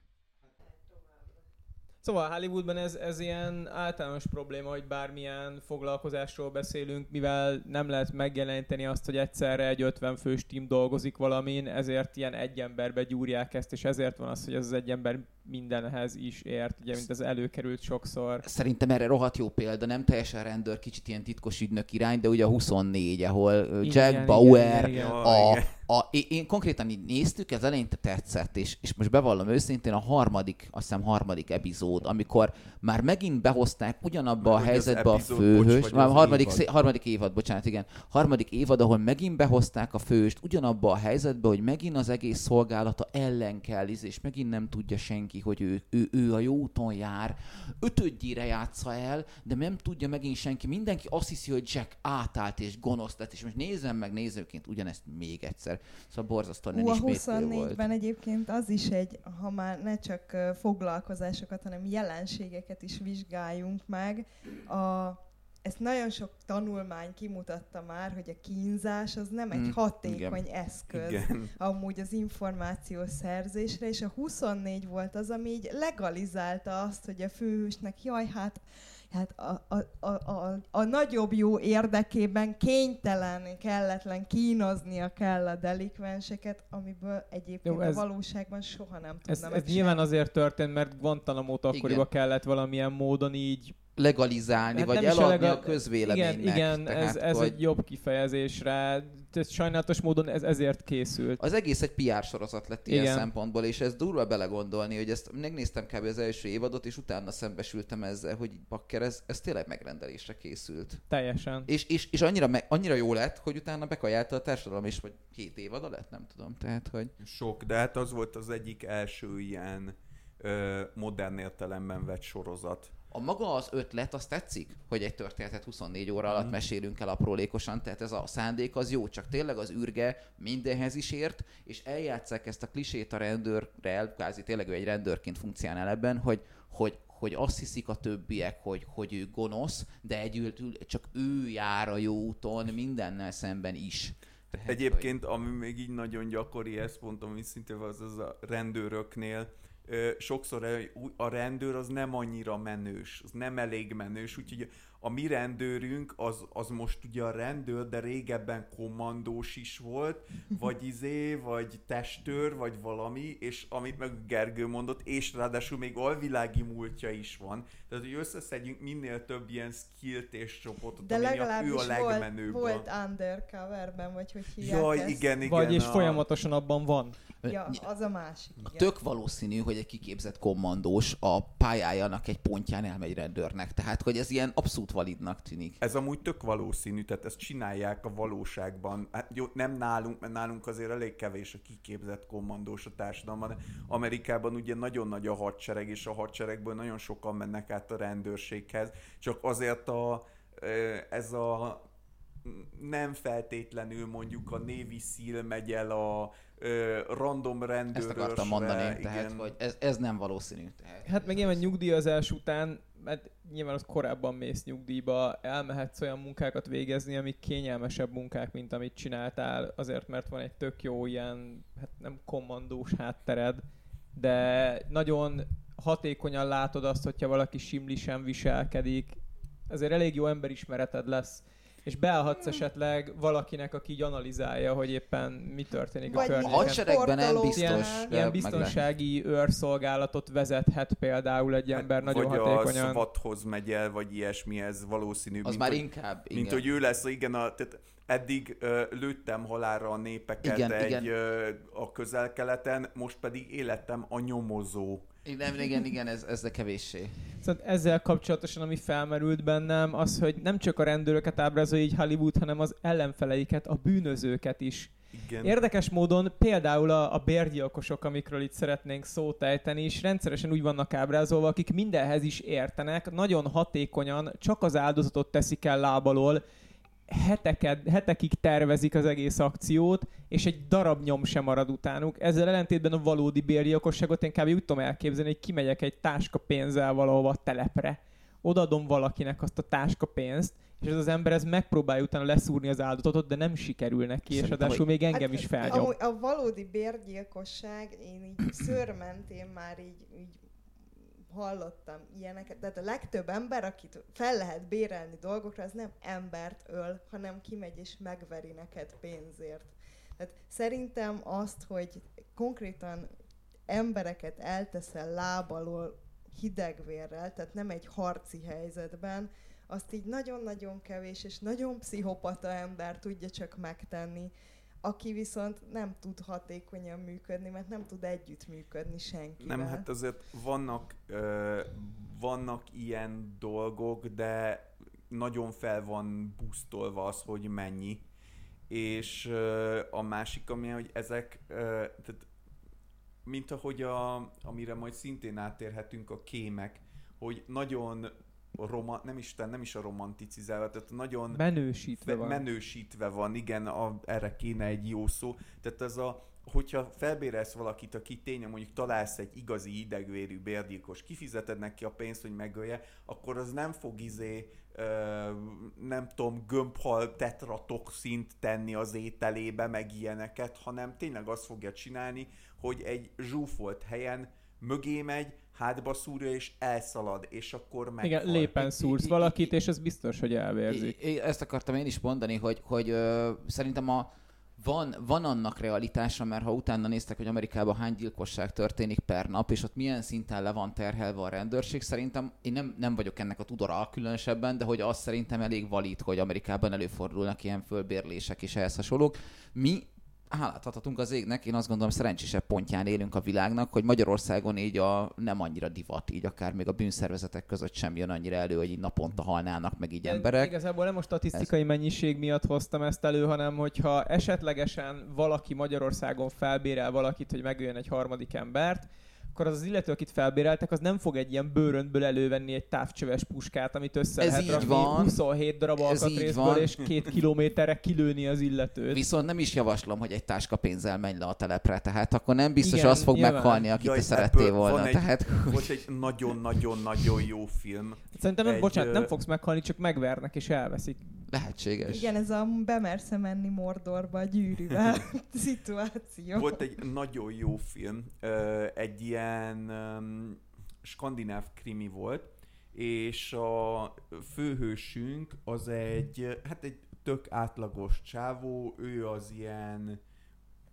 S4: Szóval Hollywoodban ez, ez ilyen általános probléma, hogy bármilyen foglalkozásról beszélünk, mivel nem lehet megjeleníteni azt, hogy egyszerre egy 50 fős team dolgozik valamin, ezért ilyen egy emberbe gyúrják ezt, és ezért van az, hogy ez az egy ember mindenhez is ért, ugye, mint az előkerült sokszor.
S2: Szerintem erre rohadt jó példa, nem teljesen rendőr, kicsit ilyen titkos ügynök irány, de ugye a 24, ahol Jack igen, Bauer, igen, igen. a, a, én, konkrétan így néztük, ez eleinte tetszett, és, és most bevallom őszintén a harmadik, azt hiszem harmadik epizód, amikor már megint behozták ugyanabba már a helyzetbe a főhős, már harmadik, évad. harmadik évad, bocsánat, igen, harmadik évad, ahol megint behozták a főhőst ugyanabba a helyzetbe, hogy megint az egész szolgálata ellen kell, és megint nem tudja senki, hogy ő, ő, ő a jó úton jár, ötödjére játsza el, de nem tudja megint senki, mindenki azt hiszi, hogy Jack átállt és gonosz lett, és most nézem meg nézőként ugyanezt még egyszer. Szóval borzasztóan
S3: nem A 24-ben egyébként az is egy, ha már ne csak foglalkozásokat, hanem jelenségeket is vizsgáljunk meg, a ezt nagyon sok tanulmány kimutatta már, hogy a kínzás az nem egy mm, hatékony igen. eszköz igen. amúgy az információ szerzésre, és a 24 volt az, ami így legalizálta azt, hogy a főhősnek, jaj, hát hát a, a, a, a, a nagyobb jó érdekében kénytelen, kelletlen kínoznia kell a delikvenseket, amiből egyébként jó, ez, a valóságban soha nem tudna
S4: Ez, ez nyilván azért történt, mert Guantanamo-t akkoriban kellett valamilyen módon így
S2: legalizálni, hát vagy eladni a, legal... a közvéleménynek.
S4: Igen, igen Tehát, ez, ez hogy... egy jobb kifejezésre. Ez sajnálatos módon ez ezért készült.
S2: Az egész egy PR sorozat lett ilyen igen. szempontból, és ez durva belegondolni, hogy ezt megnéztem kb. az első évadot, és utána szembesültem ezzel, hogy bakker, ez, ez tényleg megrendelésre készült.
S4: Teljesen.
S2: És, és, és annyira, me, annyira jó lett, hogy utána bekajálta a társadalom, és vagy két évada lett, nem tudom. Tehát, hogy...
S1: Sok, de hát az volt az egyik első ilyen ö, modern értelemben vett sorozat
S2: a maga az ötlet, az tetszik, hogy egy történetet 24 óra alatt mm. mesélünk el aprólékosan, tehát ez a szándék az jó, csak tényleg az űrge mindenhez is ért, és eljátszák ezt a klisét a rendőrrel, kvázi tényleg ő egy rendőrként funkcionál ebben, hogy, hogy, hogy azt hiszik a többiek, hogy, hogy ő gonosz, de együl csak ő jár a jó úton mindennel szemben is.
S1: Tehát, Egyébként, hogy... ami még így nagyon gyakori, ezt mondtam, hogy szintén az, az a rendőröknél, sokszor a- rendőr az nem annyira menős, az nem elég menős, úgyhogy a mi rendőrünk az, az most ugye a rendőr, de régebben kommandós is volt, vagy izé, vagy testőr, vagy valami, és amit meg Gergő mondott, és ráadásul még alvilági múltja is van. Tehát, hogy összeszedjünk minél több ilyen skillt és csoportot,
S3: De legalábbis
S1: ő a
S3: volt,
S1: legmenőbb.
S3: volt undercoverben, vagy hogy hívják
S1: Jaj,
S3: ezt.
S1: igen, igen.
S4: Vagy és
S1: a-
S4: folyamatosan abban van.
S3: Ja, az a másik. Igen.
S2: Tök valószínű, hogy egy kiképzett kommandós a pályájának egy pontján elmegy rendőrnek. Tehát, hogy ez ilyen abszolút validnak tűnik.
S1: Ez amúgy tök valószínű, tehát ezt csinálják a valóságban. Hát jó, nem nálunk, mert nálunk azért elég kevés a kiképzett kommandós a társadalomban. Amerikában ugye nagyon nagy a hadsereg, és a hadseregből nagyon sokan mennek át a rendőrséghez, csak azért a, ez a nem feltétlenül mondjuk a Navy SEAL megy el a ö, random rendőrösre.
S2: Ezt akartam mondani,
S1: igen.
S2: tehát, hogy ez, ez nem valószínű. Tehát,
S4: Hát meg nyilván nyugdíjazás után, mert nyilván az korábban mész nyugdíjba, elmehetsz olyan munkákat végezni, amik kényelmesebb munkák, mint amit csináltál, azért mert van egy tök jó ilyen, hát nem kommandós háttered, de nagyon hatékonyan látod azt, hogyha valaki simlisen viselkedik, azért elég jó emberismereted lesz, és beállhatsz esetleg valakinek, aki így analizálja, hogy éppen mi történik a
S3: Vagy
S4: környéken.
S2: A hadseregben nem biztos.
S3: ilyen-
S4: Ilyen
S2: meg
S4: biztonsági őrszolgálatot vezethet például egy ember nagyon
S1: Hát, vagy
S4: hatékonyan.
S1: a SWAT-hoz megy el, vagy ilyesmi, ez valószínű.
S2: Az
S1: mint
S2: már
S1: hogy-
S2: inkább, igen.
S1: Mint hogy ő lesz, igen, a, tehát eddig ö, lőttem halálra a népeket
S2: Igen,
S1: egy,
S2: igen.
S1: Ö, a közel-keleten, most pedig életem a nyomozó.
S2: Igen, igen, igen, ez, ez de kevéssé.
S4: Szóval ezzel kapcsolatosan, ami felmerült bennem, az, hogy nem csak a rendőröket ábrázolja így Hollywood, hanem az ellenfeleiket, a bűnözőket is.
S1: Igen.
S4: Érdekes módon például a, a bérgyilkosok, amikről itt szeretnénk szót ejteni, is rendszeresen úgy vannak ábrázolva, akik mindenhez is értenek, nagyon hatékonyan csak az áldozatot teszik el lábalól, heteket, hetekig tervezik az egész akciót, és egy darab nyom sem marad utánuk. Ezzel ellentétben a valódi bérgyilkosságot én kb. úgy tudom elképzelni, hogy kimegyek egy táska pénzzel valahova a telepre, odaadom valakinek azt a táska pénzt, és ez az ember ez megpróbálja utána leszúrni az áldozatot, de nem sikerül neki, és
S2: Szerintem,
S4: ráadásul még engem
S3: Hát,
S4: is felnyom.
S3: Amúgy a valódi bérgyilkosság, én így szőrmentén már így, így hallottam ilyeneket. Tehát a legtöbb ember, akit fel lehet bérelni dolgokra, az nem embert öl, hanem kimegy és megveri neked pénzért. Tehát szerintem azt, hogy konkrétan embereket elteszel lábalól hidegvérrel, tehát nem egy harci helyzetben, azt így nagyon-nagyon kevés és nagyon pszichopata ember tudja csak megtenni, aki viszont nem tud hatékonyan működni, mert nem tud együttműködni senkivel.
S1: Nem, hát azért vannak, ö, vannak ilyen dolgok, de nagyon fel van busztolva az, hogy mennyi. És ö, a másik, ami, hogy ezek, ö, tehát, mint ahogy a, amire majd szintén átérhetünk a kémek, hogy nagyon roma, nem is, nem is a romanticizálva, tehát nagyon
S4: Menősítve van.
S1: menősítve van, igen, a, erre kéne egy jó szó. Tehát ez a, hogyha felbérelsz valakit, aki tényleg mondjuk találsz egy igazi idegvérű bérgyilkos, kifizeted neki a pénzt, hogy megölje, akkor az nem fog izé, ö, nem tudom, gömbhal tetratoxint tenni az ételébe, meg ilyeneket, hanem tényleg azt fogja csinálni, hogy egy zsúfolt helyen mögé megy, hátba szúrja és elszalad, és akkor meghal.
S4: Igen, lépen szúrsz valakit, és ez biztos, hogy elvérzik.
S2: Ezt akartam én is mondani, hogy, hogy ö, szerintem a, van, van annak realitása, mert ha utána néztek, hogy Amerikában hány gyilkosság történik per nap, és ott milyen szinten le van terhelve a rendőrség, szerintem én nem, nem vagyok ennek a tudora különösebben, de hogy az szerintem elég valid, hogy Amerikában előfordulnak ilyen fölbérlések és ehhez hasonlók. Mi hálát adhatunk az égnek, én azt gondolom szerencsésebb pontján élünk a világnak, hogy Magyarországon így a nem annyira divat, így akár még a bűnszervezetek között sem jön annyira elő, hogy így naponta halnának meg így emberek.
S4: Igazából nem a statisztikai mennyiség miatt hoztam ezt elő, hanem hogyha esetlegesen valaki Magyarországon felbérel valakit, hogy megöljön egy harmadik embert, akkor az az illető, akit felbéreltek, az nem fog egy ilyen bőröntből elővenni egy távcsöves puskát, amit össze
S2: Ez
S4: lehet
S2: így
S4: rakni
S2: van.
S4: 27 darab
S2: Ez így
S4: alkatrészből,
S2: van.
S4: és két kilométerre kilőni az illetőt.
S2: Viszont nem is javaslom, hogy egy táska pénzzel menj le a telepre, tehát akkor nem biztos
S4: Igen,
S2: az fog
S4: nyilván.
S2: meghalni, akit
S1: Jaj,
S2: te szerettél volna.
S1: van egy-
S2: Tehát,
S1: Volt egy nagyon-nagyon-nagyon jó film.
S4: Szerintem nem,
S1: egy,
S4: bocsánat, nem fogsz meghalni, csak megvernek és elveszik.
S2: Lehetséges.
S3: Igen, ez a bemersze menni Mordorba a gyűrűvel szituáció.
S1: Volt egy nagyon jó film, egy ilyen skandináv krimi volt, és a főhősünk az egy, hát egy tök átlagos csávó, ő az ilyen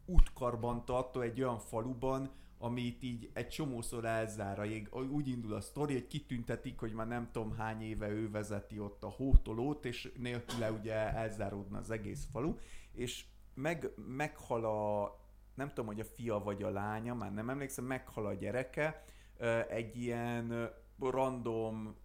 S1: útkarbantartó egy olyan faluban, amit így egy csomószor elzár, úgy indul a sztori, hogy kitüntetik, hogy már nem tudom hány éve ő vezeti ott a hótolót, és nélküle ugye elzáródna az egész falu, és meg, meghal a, nem tudom, hogy a fia vagy a lánya, már nem emlékszem, meghal a gyereke, egy ilyen random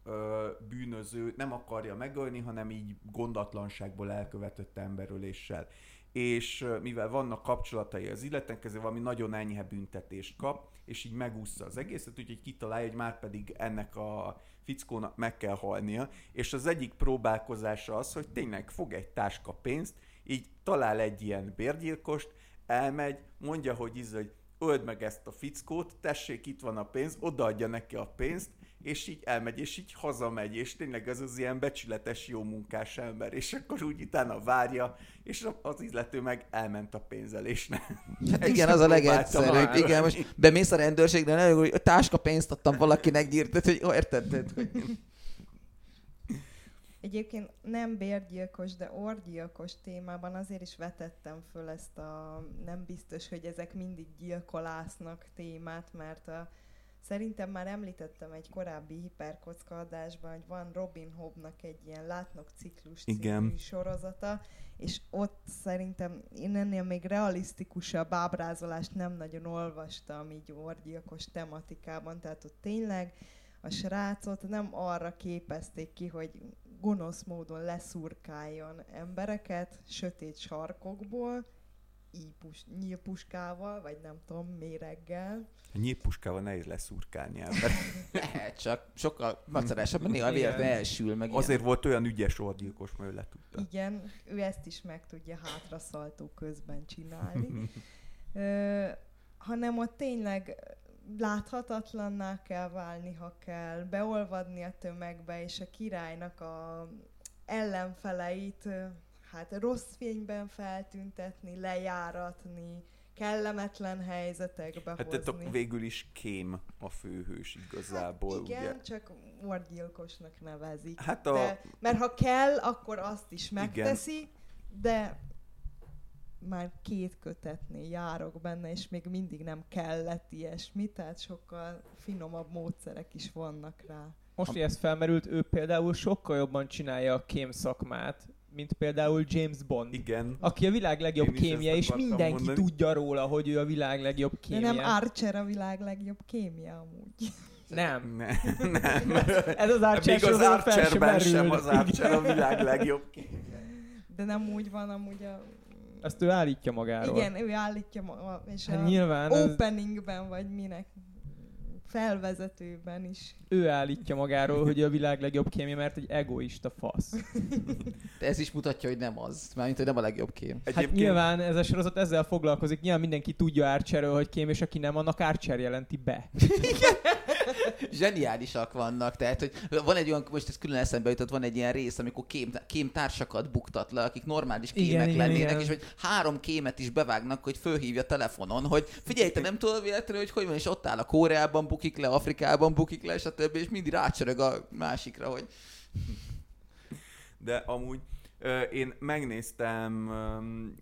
S1: bűnöző nem akarja megölni, hanem így gondatlanságból elkövetett emberöléssel és mivel vannak kapcsolatai az illetnek, ezért valami nagyon enyhe büntetést kap, és így megúszza az egészet, úgyhogy kitalálja, hogy már pedig ennek a fickónak meg kell halnia, és az egyik próbálkozása az, hogy tényleg fog egy táska pénzt, így talál egy ilyen bérgyilkost, elmegy, mondja, hogy íz, hogy öld meg ezt a fickót, tessék, itt van a pénz, odaadja neki a pénzt, és így elmegy, és így hazamegy, és tényleg ez az ilyen becsületes, jó munkás ember, és akkor úgy utána várja, és az illető meg elment a pénzelésnek.
S2: Hát igen, az a legegyszerűbb. Igen, most bemész a rendőrségre, nem, hogy táska pénzt adtam valakinek, tehát, hogy érted? Hogy...
S3: Egyébként nem bérgyilkos, de orgyilkos témában azért is vetettem föl ezt a nem biztos, hogy ezek mindig gyilkolásznak témát, mert a Szerintem már említettem egy korábbi hiperkocka adásban, hogy van Robin Hoodnak egy ilyen Látnok ciklus
S1: Igen.
S3: sorozata, és ott szerintem én ennél még realisztikusabb ábrázolást nem nagyon olvastam így orgyilkos tematikában, tehát ott tényleg a srácot nem arra képezték ki, hogy gonosz módon leszurkáljon embereket sötét sarkokból, ípus, nyílpuskával, vagy nem tudom, méreggel.
S1: A nyílpuskával nehéz leszurkálni ember.
S2: Lehet, csak sokkal macerásabban néha véletlenül elsül meg.
S1: Azért ilyen. volt olyan ügyes orgyilkos, mert ő letudta.
S3: Igen, ő ezt is meg tudja hátraszaltó közben csinálni. Ö, hanem ott tényleg láthatatlanná kell válni, ha kell, beolvadni a tömegbe, és a királynak a ellenfeleit hát rossz fényben feltüntetni, lejáratni, kellemetlen helyzetekbe hát hozni.
S1: Tehát végül is kém a főhős igazából,
S3: hát igen,
S1: ugye?
S3: csak orgyilkosnak nevezik.
S1: Hát a...
S3: de, mert ha kell, akkor azt is megteszi, igen. de már két kötetnél járok benne, és még mindig nem kellett ilyesmi, tehát sokkal finomabb módszerek is vannak rá.
S4: Most, hogy ez felmerült, ő például sokkal jobban csinálja a kém szakmát, mint például James Bond.
S1: Igen.
S4: Aki a világ legjobb kémje, és mindenki mondani. tudja róla, hogy ő a világ legjobb kémje.
S3: De nem Archer a világ legjobb kémje amúgy.
S4: Nem.
S1: nem. nem.
S4: Ez az Archer
S1: Még az Archerben sem, sem az Archer a világ legjobb kémje.
S3: De nem úgy van amúgy a...
S4: Ezt ő állítja magáról.
S3: Igen, ő állítja maga, és
S4: hát
S3: a
S4: nyilván
S3: openingben, ez... vagy minek felvezetőben is.
S4: Ő állítja magáról, hogy a világ legjobb kémje, mert egy egoista fasz.
S2: De ez is mutatja, hogy nem az. Mármint, hogy nem a legjobb kém.
S4: Hát Egyébként... nyilván ez a sorozat ezzel foglalkozik. Nyilván mindenki tudja Archerről, hogy kém, és aki nem, annak Archer jelenti be.
S2: Zseniálisak vannak. Tehát, hogy van egy olyan, most ez külön eszembe jutott, van egy ilyen rész, amikor kém, kém társakat buktat le, akik normális kémek igen, lennének, igen. és hogy három kémet is bevágnak, hogy fölhívja telefonon, hogy figyelj, te nem tudod véletlenül, hogy hogy van, és ott áll a Koreában buk bukik le, Afrikában bukik le, stb. és mindig rácsörög a másikra, hogy...
S1: De amúgy én megnéztem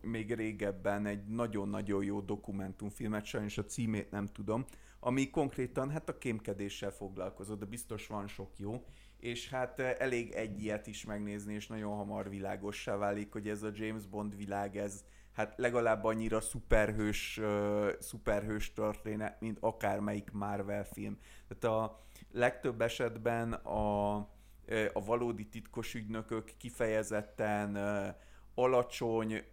S1: még régebben egy nagyon-nagyon jó dokumentumfilmet, sajnos a címét nem tudom, ami konkrétan hát a kémkedéssel foglalkozott, de biztos van sok jó, és hát elég egy ilyet is megnézni, és nagyon hamar világossá válik, hogy ez a James Bond világ, ez, hát legalább annyira szuperhős, uh, szuperhős történet, mint akármelyik Marvel film. Tehát a legtöbb esetben a, a valódi titkos ügynökök kifejezetten alacsony,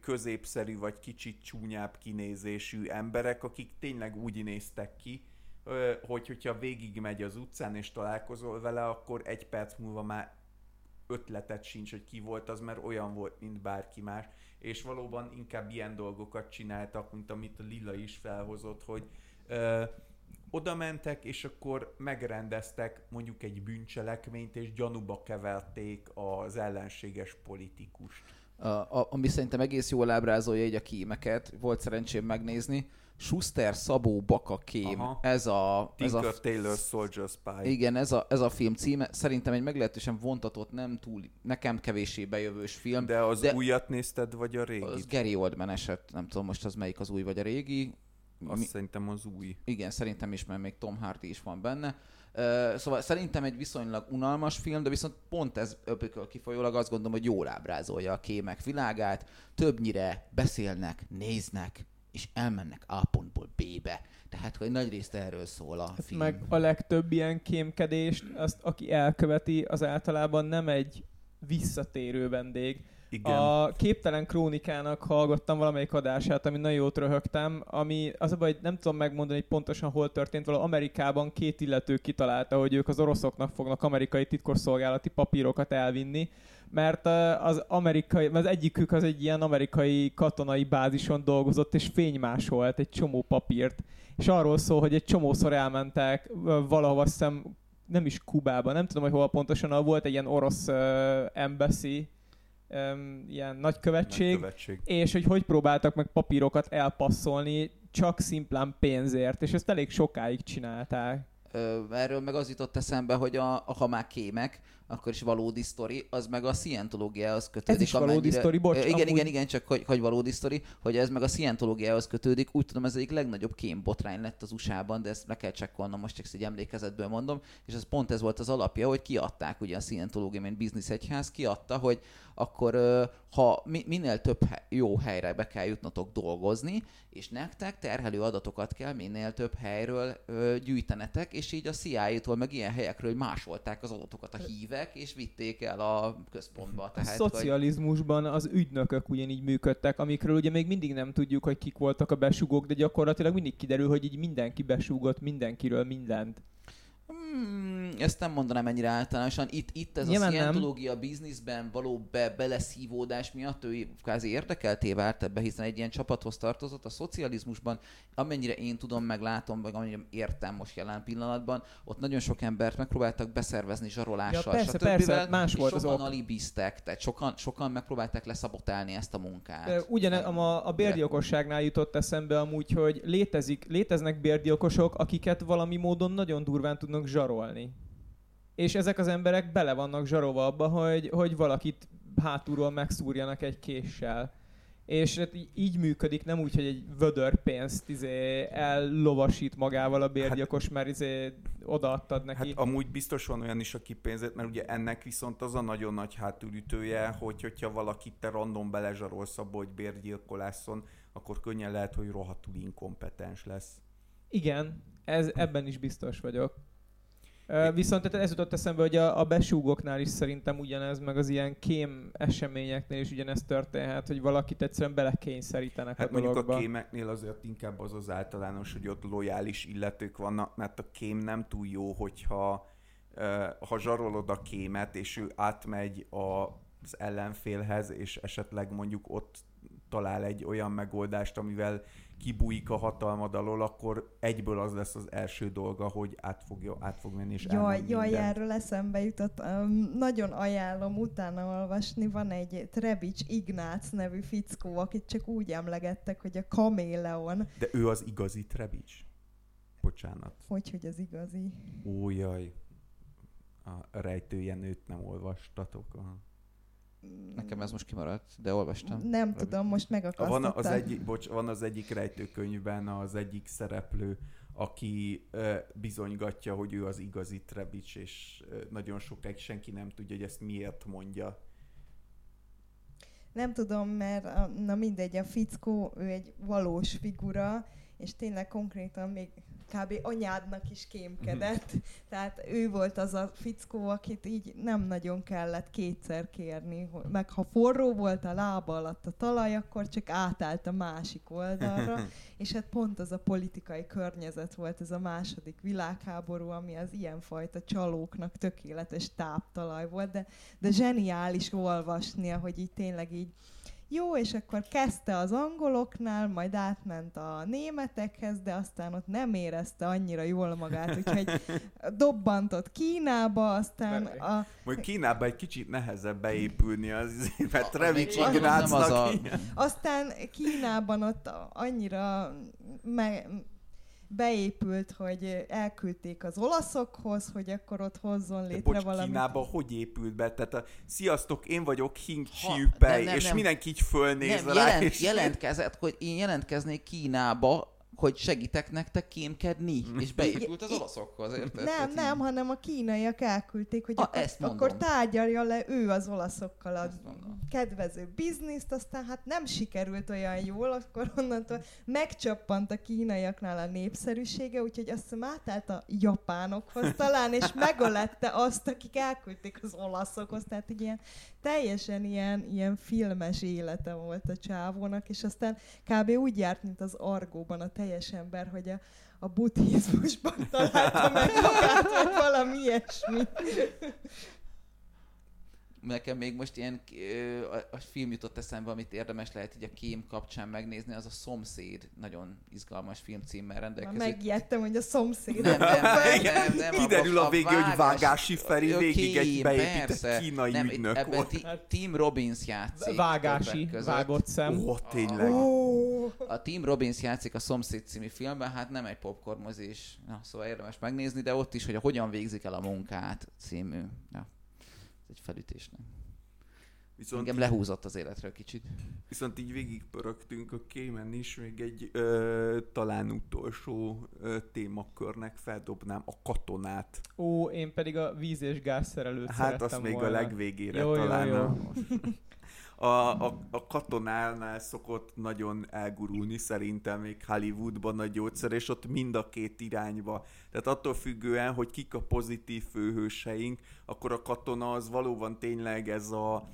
S1: középszerű vagy kicsit csúnyább kinézésű emberek, akik tényleg úgy néztek ki, hogy hogyha végigmegy az utcán és találkozol vele, akkor egy perc múlva már ötletet sincs, hogy ki volt az, mert olyan volt, mint bárki más. És valóban inkább ilyen dolgokat csináltak, mint amit a Lila is felhozott, hogy oda mentek, és akkor megrendeztek mondjuk egy bűncselekményt, és gyanúba keverték az ellenséges politikust.
S2: A, a, ami szerintem egész jól ábrázolja így a kémeket, volt szerencsém megnézni, Schuster Szabó Baka kém.
S1: Aha.
S2: Ez a... Ez
S1: Tinker
S2: a
S1: Taylor Soldier Spy.
S2: igen, ez a, ez a film címe. Szerintem egy meglehetősen vontatott, nem túl, nekem kevéssé bejövős film.
S1: De az
S2: De-
S1: újat nézted, vagy a
S2: Az
S1: régit?
S2: Gary Oldman eset, nem tudom most az melyik az új vagy a régi.
S1: Azt
S2: Ami,
S1: szerintem az új.
S2: igen, szerintem is, mert még Tom Hardy is van benne. Uh, szóval szerintem egy viszonylag unalmas film, de viszont pont ez öbökől kifolyólag azt gondolom, hogy jól ábrázolja a kémek világát. Többnyire beszélnek, néznek, és elmennek A pontból B-be. Tehát, hogy nagy részt erről szól a
S4: Hát
S2: film.
S4: meg a legtöbb ilyen kémkedést, azt aki elköveti, az általában nem egy visszatérő vendég.
S1: Igen.
S4: A Képtelen Krónikának hallgattam valamelyik adását, ami nagyon jót röhögtem, ami az a baj, nem tudom megmondani, hogy pontosan hol történt, valahol Amerikában két illető kitalálta, hogy ők az oroszoknak fognak amerikai titkosszolgálati papírokat elvinni, mert uh, az amerikai, az egyikük az egy ilyen amerikai katonai bázison dolgozott, és fénymásolt egy csomó papírt. És arról szól, hogy egy csomószor elmentek ö, valahova, azt hiszem, nem is Kubába, nem tudom, hogy hol pontosan, ahol volt egy ilyen orosz uh, embassy, um, ilyen nagykövetség,
S1: Nagykövetség.
S4: és hogy hogy próbáltak meg papírokat elpasszolni csak szimplán pénzért, és ezt elég sokáig csinálták.
S2: Ö, erről meg az jutott eszembe, hogy a, a, ha már kémek, akkor is valódi sztori, az meg a szientológiához kötődik.
S4: is valódi sztori, bocs,
S2: igen,
S4: amúgy-
S2: igen, igen, csak hogy, hogy valódi sztori, hogy ez meg a szientológiához kötődik. Úgy tudom, ez egyik legnagyobb kém botrány lett az USA-ban, de ezt le kell csekkolnom, most csak egy emlékezetből mondom, és ez pont ez volt az alapja, hogy kiadták ugye a szientológia, mint biznisz egyház, kiadta, hogy akkor ha mi, minél több jó helyre be kell jutnotok dolgozni, és nektek terhelő adatokat kell minél több helyről gyűjtenetek, és így a CIA-tól meg ilyen helyekről hogy másolták az adatokat a hívek, és vitték el a központba.
S4: A
S2: Tehát, hogy,
S4: szocializmusban az ügynökök ugyanígy működtek, amikről ugye még mindig nem tudjuk, hogy kik voltak a besugók, de gyakorlatilag mindig kiderül, hogy így mindenki besúgott mindenkiről mindent.
S2: Hmm, ezt nem mondanám ennyire általánosan. Itt, itt ez
S4: Nyilván
S2: a szientológia bizniszben való be, beleszívódás miatt ő kvázi érdekelté vált ebbe, hiszen egy ilyen csapathoz tartozott. A szocializmusban, amennyire én tudom, meg látom, meg amennyire értem most jelen pillanatban, ott nagyon sok embert megpróbáltak beszervezni zsarolással,
S4: Ja, persze,
S2: stb.
S4: persze, más volt az
S2: sokan
S4: ok.
S2: alibiztek, tehát sokan, sokan megpróbálták leszabotálni ezt a munkát.
S4: Ugyane, a, a bérgyilkosságnál jutott eszembe amúgy, hogy létezik, léteznek bérgyilkosok, akiket valami módon nagyon durván tudnak zsarolni. És ezek az emberek bele vannak zsarolva abba, hogy, hogy valakit hátulról megszúrjanak egy késsel. És hát így működik, nem úgy, hogy egy vödör pénzt izé, ellovasít magával a bérgyilkos, mert izé odaadtad neki.
S1: Hát amúgy biztos van olyan is, aki pénzét, mert ugye ennek viszont az a nagyon nagy hátulütője, hogy hogyha valakit te random belezsarolsz abba, hogy bérgyilkolászon, akkor könnyen lehet, hogy rohadtul inkompetens lesz.
S4: Igen, ez, ebben is biztos vagyok. Viszont tehát ez jutott eszembe, hogy a, a besúgoknál is szerintem ugyanez, meg az ilyen kém eseményeknél is ugyanez történhet, hogy valakit egyszerűen belekényszerítenek
S1: Hát
S4: a
S1: mondjuk
S4: dologba.
S1: a kémeknél azért inkább az az általános, hogy ott lojális illetők vannak, mert a kém nem túl jó, hogyha ha zsarolod a kémet, és ő átmegy az ellenfélhez, és esetleg mondjuk ott talál egy olyan megoldást, amivel kibújik a hatalmad alól, akkor egyből az lesz az első dolga, hogy át, fogja, át fog menni, és
S3: Jaj, jaj, erről eszembe jutott. Um, nagyon ajánlom utána olvasni. Van egy Trebics Ignác nevű fickó, akit csak úgy emlegettek, hogy a kaméleon.
S1: De ő az igazi Trebics. Bocsánat.
S3: Hogy, hogy az igazi.
S1: Ó, jaj. A rejtőjenőt nem olvastatok. Aha.
S2: Nekem ez most kimaradt, de olvastam.
S3: Nem tudom, most megakasztottam.
S1: Van az, egyik, bocs, van az egyik rejtőkönyvben az egyik szereplő, aki ö, bizonygatja, hogy ő az igazi Trebics, és ö, nagyon sokáig senki nem tudja, hogy ezt miért mondja.
S3: Nem tudom, mert a, na mindegy, a fickó, ő egy valós figura, és tényleg konkrétan még kb. anyádnak is kémkedett. Tehát ő volt az a fickó, akit így nem nagyon kellett kétszer kérni. Meg ha forró volt a lába alatt a talaj, akkor csak átállt a másik oldalra. és hát pont az a politikai környezet volt, ez a második világháború, ami az ilyenfajta csalóknak tökéletes táptalaj volt, de, de zseniális olvasnia, hogy így tényleg így jó, és akkor kezdte az angoloknál, majd átment a németekhez, de aztán ott nem érezte annyira jól magát, úgyhogy dobbantott Kínába, aztán a...
S1: Majd Kínába egy kicsit nehezebb beépülni az, mert Trevics
S2: az
S1: Ignácnak
S2: a-
S3: Aztán Kínában ott annyira me- beépült, hogy elküldték az olaszokhoz, hogy akkor ott hozzon létre
S1: bocs,
S3: valamit.
S1: Kínába hogy épült be? Tehát a, sziasztok, én vagyok Hing Chiu és
S2: nem.
S1: mindenki így fölnéz
S2: Nem,
S1: rá,
S2: jelent,
S1: és...
S2: jelentkezett, hogy én jelentkeznék Kínába, hogy segítek nektek kémkedni, és beépült az olaszokhoz, érted?
S3: Nem,
S2: Tehát
S3: nem, hanem a kínaiak elküldték, hogy
S2: Ah,
S3: akkor,
S2: ezt mondom.
S3: akkor tárgyalja le ő az olaszokkal a kedvező bizniszt, aztán hát nem sikerült olyan jól, akkor onnantól megcsappant a kínaiaknál a népszerűsége, úgyhogy azt hiszem átállt a japánokhoz talán, és megölette azt, akik elküldték az olaszokhoz, tehát így ilyen teljesen ilyen, ilyen filmes élete volt a csávónak, és aztán kb. úgy járt, mint az Argóban a teljes ember, hogy a, a buddhizmusban találta meg magát, vagy valami ilyesmi.
S2: Nekem még most ilyen a, a film jutott eszembe, amit érdemes lehet így a kém kapcsán megnézni, az a Szomszéd. Nagyon izgalmas filmcímmel rendelkezik.
S3: megijedtem, hogy a szomszéd.
S2: Nem, nem, nem, nem, nem.
S1: Kiderül a végén, hogy Vágási Feri
S2: Oké,
S1: végig egy beépített
S2: persze.
S1: kínai
S2: nem,
S1: ügynök
S2: ebben
S1: volt.
S2: ti, Tim Robbins játszik.
S4: Vágási, vágott szem.
S1: Ó, tényleg.
S3: Ó,
S2: A Tim Robbins játszik a Szomszéd című filmben, hát nem egy popcorn mozis, na, szóval érdemes megnézni, de ott is, hogy a hogyan végzik el a munkát című. Ja, egy felütésnek.
S1: Viszont,
S2: Engem lehúzott az életről kicsit.
S1: viszont így végigpörögtünk a kémen is, még egy ö, talán utolsó ö, témakörnek feldobnám a katonát.
S4: Ó, én pedig a víz és gázszerelőt
S1: Hát azt még
S4: volna.
S1: a legvégére
S4: Jó, jó,
S1: talán.
S4: jó.
S1: A, a, a, a katonánál szokott nagyon elgurulni szerintem még Hollywoodban a gyógyszer, és ott mind a két irányba. Tehát attól függően, hogy kik a pozitív főhőseink, akkor a katona az valóban tényleg ez a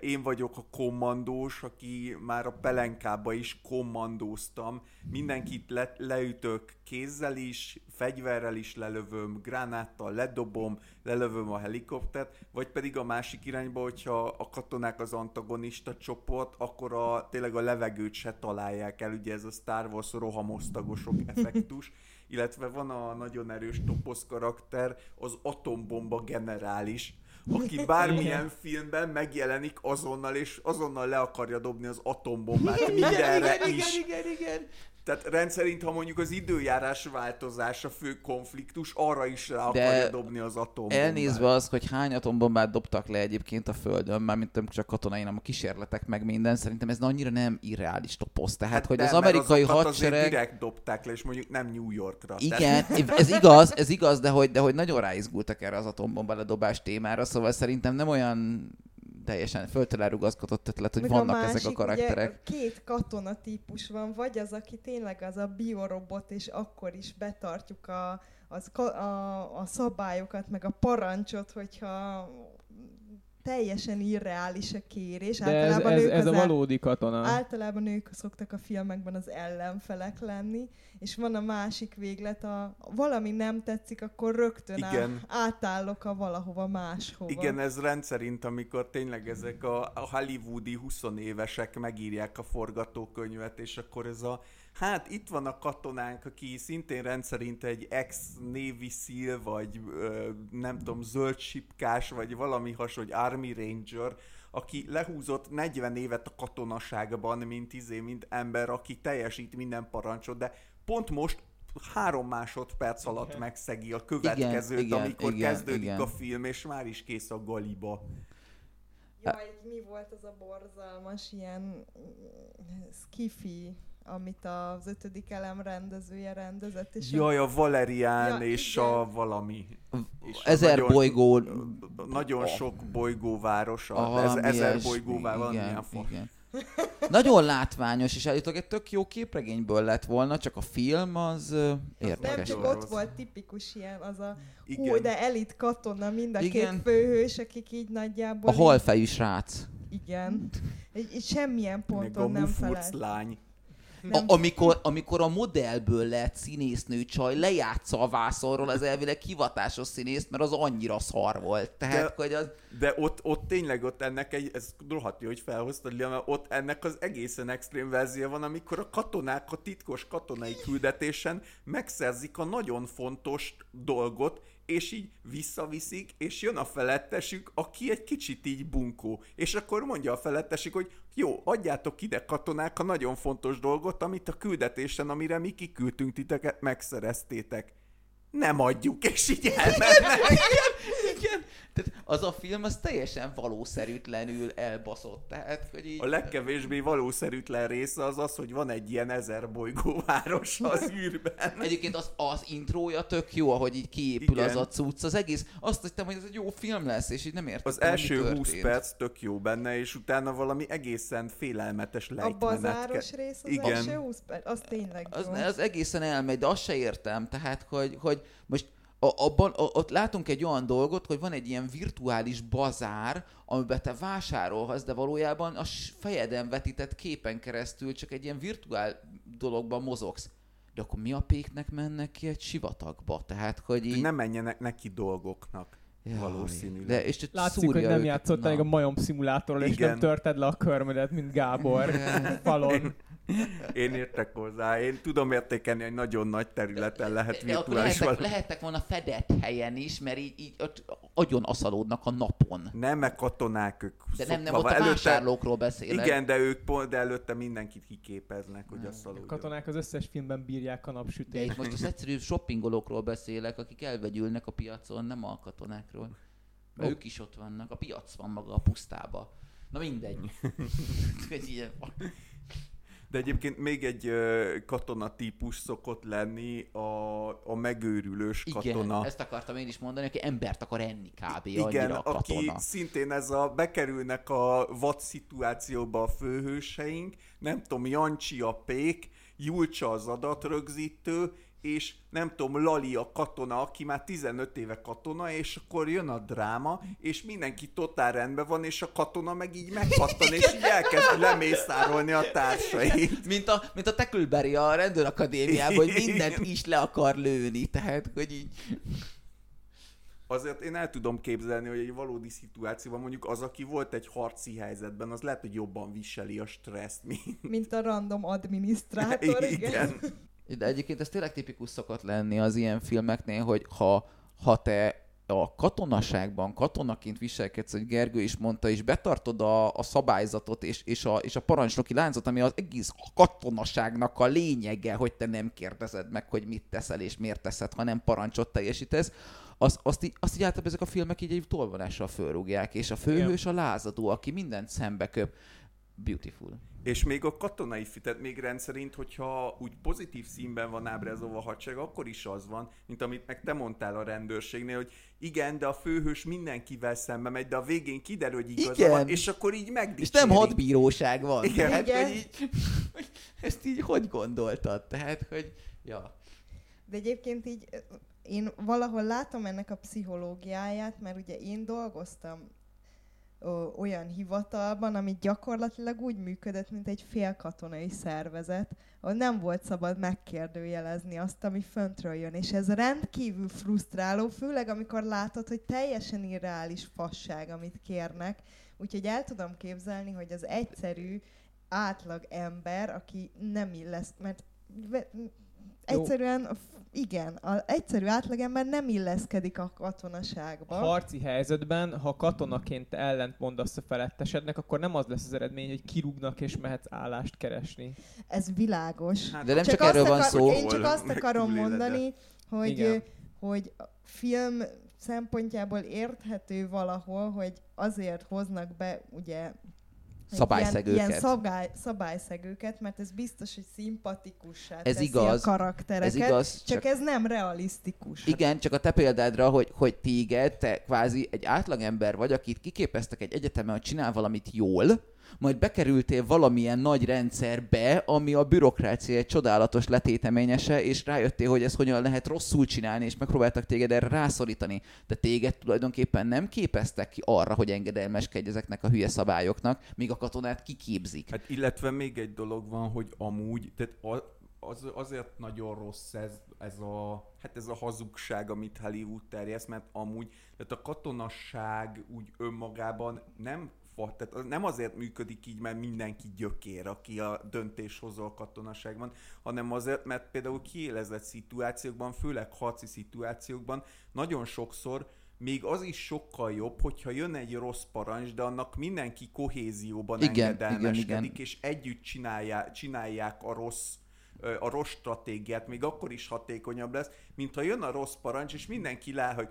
S1: én vagyok a kommandós, aki már a pelenkába is kommandóztam. Mindenkit le, leütök kézzel is, fegyverrel is lelövöm, gránáttal ledobom, lelövöm a helikoptert, vagy pedig a másik irányba, hogyha a katonák az antagonista csoport, akkor a, tényleg a levegőt se találják el, ugye ez a Star Wars rohamosztagosok effektus, illetve van a nagyon erős toposz karakter, az atombomba generális, aki bármilyen filmben megjelenik azonnal, és azonnal le akarja dobni az atombombát mindenre is.
S2: igen, igen.
S1: Tehát rendszerint, ha mondjuk az időjárás változás a fő konfliktus, arra is rá
S2: De
S1: akarja dobni az atombombát.
S2: Elnézve az, hogy hány atombombát dobtak le egyébként a Földön, mármint nem csak katonai, hanem a kísérletek meg minden, szerintem ez annyira nem irreális toposz. Tehát, hát, hogy
S1: de,
S2: az amerikai hadsereg...
S1: Azért direkt dobták le, és mondjuk nem New Yorkra.
S2: Igen, ez igaz, ez igaz, de hogy, de hogy nagyon ráizgultak erre az atombomba ledobás témára, szóval szerintem nem olyan teljesen föltele rugaszkodott ötlet, hogy
S3: Meg
S2: vannak
S3: a másik,
S2: ezek a karakterek.
S3: Ugye, két katona típus van, vagy az, aki tényleg az a biorobot, és akkor is betartjuk a, az, a, a szabályokat, meg a parancsot, hogyha teljesen irreális a kérés.
S4: De ez,
S3: Általában
S4: ez,
S3: ők
S4: ez a valódi katona.
S3: Általában ők szoktak a filmekben az ellenfelek lenni, és van a másik véglet, a valami nem tetszik, akkor rögtön á,
S1: Igen.
S3: átállok a valahova máshova.
S1: Igen, ez rendszerint, amikor tényleg ezek a, a hollywoodi 20 évesek megírják a forgatókönyvet, és akkor ez a Hát itt van a katonánk, aki szintén rendszerint egy ex-Navy SEAL, vagy ö, nem tudom, zöld sipkás, vagy valami hasonló, vagy Army Ranger, aki lehúzott 40 évet a katonaságban, mint izé, mint ember, aki teljesít minden parancsot, de pont most három másodperc alatt megszegi a következőt,
S2: igen,
S1: amikor
S2: igen,
S1: kezdődik
S2: igen.
S1: a film, és már is kész a galiba.
S3: Jaj, mi volt az a borzalmas ilyen skifi, amit az ötödik elem rendezője rendezett, és a-
S1: Jaj, a Valerián
S3: Ja,
S1: és
S3: igen.
S1: a valami. És a
S2: Ezer
S1: nagyon-
S2: bolygó...
S1: Nagyon sok bolygóváros,
S2: Ah,
S1: ez, ezer
S2: ilyesmi,
S1: bolygóvá van,
S2: igen, igen. Nagyon látványos, és állítólag egy tök jó képregényből lett volna, csak a film az
S3: nem
S2: érdekes.
S3: csak
S1: Nagyon
S3: ott volt tipikus ilyen, az a
S1: Igen.
S3: hú, de elit katona, mind a
S2: Igen.
S3: két főhős, akik így nagyjából...
S2: A halfejű srác.
S3: Igen. Egy, egy semmilyen
S1: Meg a
S3: ponton nem felelt.
S1: lány.
S2: A, amikor, amikor a modellből lett színésznő csaj lejátsza a vászonról az elvileg hivatásos színészt, mert az annyira szar volt. Tehát,
S1: De-
S2: hogy az...
S1: De ott, ott tényleg ott ennek egy, ez rohadt jó, hogy felhoztad, Lia, mert ott ennek az egészen extrém verzió van, amikor a katonák a titkos katonai küldetésen megszerzik a nagyon fontos dolgot, és így visszaviszik, és jön a felettesük, aki egy kicsit így bunkó. És akkor mondja a felettesük, hogy jó, adjátok ide katonák a nagyon fontos dolgot, amit a küldetésen, amire mi kiküldtünk titeket, megszereztétek. Nem adjuk, és így elmennek.
S2: Igen. Tehát az a film az teljesen valószerűtlenül elbaszott. Tehát, hogy így...
S1: A legkevésbé valószerűtlen része az az, hogy van egy ilyen ezer bolygóváros az űrben.
S2: Egyébként az, az intrója tök jó, ahogy így kiépül
S1: Igen.
S2: az a cucc. Az egész, azt hittem, hogy ez egy jó film lesz, és így nem értettem,
S1: Az első 20
S2: történt.
S1: perc tök jó benne, és utána valami egészen félelmetes
S3: A
S1: lejtmenet.
S3: bazáros
S1: ke-
S3: rész az
S1: Igen.
S3: első 20 perc, az tényleg
S2: Az,
S3: jó.
S2: az egészen elmegy, de azt se értem. Tehát, hogy, hogy most a, abban, a, ott látunk egy olyan dolgot, hogy van egy ilyen virtuális bazár, amiben te vásárolhatsz, de valójában a fejeden vetített képen keresztül csak egy ilyen virtuál dologban mozogsz. De akkor mi a péknek mennek ki egy sivatagba? Tehát, hogy így...
S1: Nem menjenek neki dolgoknak.
S2: Jaj,
S1: valószínűleg.
S2: De, és
S4: Látszik, hogy nem játszottál
S2: Na.
S4: a majom szimulátorral, és nem törted le a körmödet, mint Gábor falon.
S1: Én értek hozzá. Én tudom értékelni, hogy nagyon nagy területen lehet
S2: De akkor
S1: virtuális
S2: lehettek, lehettek volna fedett helyen is, mert így, így ott agyon aszalódnak a napon.
S1: Nem, meg katonák, ők
S2: De nem, nem, ott a.
S1: Előtte-
S2: vásárlókról beszélek.
S1: Igen, de ők pont, de előtte mindenkit kiképeznek, hogy a
S4: A katonák az összes filmben bírják a
S2: De
S4: napsütést.
S2: itt most az egyszerű shoppingolókról beszélek, akik elvegyülnek a piacon, nem a katonákról. Mert
S4: Ó.
S2: ők is ott vannak, a piac van maga a pusztába. Na mindegy.
S1: De egyébként még egy ö, katona típus szokott lenni a, a megőrülős
S2: Igen,
S1: katona.
S2: ezt akartam én is mondani, aki embert akar enni kb.
S1: Igen,
S2: a
S1: aki
S2: katona.
S1: szintén ez a, bekerülnek a vad szituációba a főhőseink, nem tudom, Jancsi a pék, Julcsa az adatrögzítő, és nem tudom, Lali a katona, aki már 15 éve katona, és akkor jön a dráma, és mindenki totál rendben van, és a katona meg így megkattan, és így elkezd lemészárolni a társait.
S2: Mint a, mint a Tackleberry a rendőrakadémiában, hogy mindent is le akar lőni. Tehát, hogy így...
S1: Azért én el tudom képzelni, hogy egy valódi szituációban mondjuk az, aki volt egy harci helyzetben, az lehet, hogy jobban viseli a stresszt, mint...
S3: Mint a random adminisztrátor, igen.
S2: De egyébként ez tényleg tipikus szokott lenni az ilyen filmeknél, hogy ha, ha te a katonaságban katonaként viselkedsz, hogy Gergő is mondta, és betartod a, a szabályzatot és, és, a, és a parancsnoki láncot, ami az egész katonaságnak a lényege, hogy te nem kérdezed meg, hogy mit teszel és miért teszed, hanem parancsot teljesítesz, az, azt, így, azt így általában ezek a filmek így egy tolvonással fölrúgják, és a főhős a lázadó, aki mindent szembe köp. Beautiful.
S1: És még a katonai fitet még rendszerint, hogyha úgy pozitív színben van ábrázolva a hadsereg, akkor is az van, mint amit meg te mondtál a rendőrségnél, hogy igen, de a főhős mindenkivel szembe megy, de a végén kiderül, hogy igaza
S2: Igen.
S1: van, és akkor így
S2: És
S1: megdicsérik.
S2: nem hadbíróság van.
S1: Igen.
S2: Tehát,
S3: Igen.
S2: hogy így, hogy ezt így hogy gondoltad? Tehát, hogy ja.
S3: De egyébként így én valahol látom ennek a pszichológiáját, mert ugye én dolgoztam ö, olyan hivatalban, ami gyakorlatilag úgy működött, mint egy félkatonai szervezet, ahol nem volt szabad megkérdőjelezni azt, ami föntről jön. És ez rendkívül frusztráló, főleg amikor látod, hogy teljesen irreális fasság, amit kérnek. Úgyhogy el tudom képzelni, hogy az egyszerű átlag ember, aki nem illesz, mert egyszerűen, a igen, az egyszerű átlagember nem illeszkedik a katonaságba.
S4: Harci helyzetben, ha katonaként ellent mondasz a felettesednek, akkor nem az lesz az eredmény, hogy kirúgnak és mehetsz állást keresni.
S3: Ez világos.
S1: Hát
S2: De nem csak,
S3: azt
S2: erről van
S3: akar-
S2: szó.
S3: Én csak azt akarom mondani, hogy,
S4: Igen.
S3: hogy a film szempontjából érthető valahol, hogy azért hoznak be ugye
S2: Szabályszegőket.
S3: Ilyen, ilyen szabály, szabályszegőket, mert ez biztos, hogy szimpatikussá
S2: Ez
S3: teszi
S2: igaz.
S3: a karaktereket.
S2: Ez igaz,
S3: csak,
S2: csak-
S3: ez nem realisztikus.
S2: Igen, csak a te példádra, hogy, hogy téged, te kvázi egy átlagember vagy, akit kiképeztek egy egyetemen, hogy csinál valamit jól, majd bekerültél valamilyen nagy rendszerbe, ami a bürokrácia egy csodálatos letéteményese, és rájöttél, hogy ezt hogyan lehet rosszul csinálni, és megpróbáltak téged erre rászorítani. De téged tulajdonképpen nem képeztek ki arra, hogy engedelmeskedj ezeknek a hülye szabályoknak, míg a katonát kiképzik.
S1: Hát illetve még egy dolog van, hogy amúgy, tehát az, azért nagyon rossz ez, ez a, hát ez a hazugság, amit Hollywood terjeszt, mert amúgy, tehát a katonasság úgy önmagában nem tehát nem azért működik így, mert mindenki gyökér, aki a döntéshozó a katonaságban, hanem azért, mert például kiélezett szituációkban, főleg harci szituációkban nagyon sokszor még az is sokkal jobb, hogyha jön egy rossz parancs, de annak mindenki kohézióban igen, engedelmeskedik, igen, igen. és együtt csinálják, csinálják a rossz a rossz stratégiát, még akkor is hatékonyabb lesz, mint ha jön a rossz parancs, és mindenki lát, hogy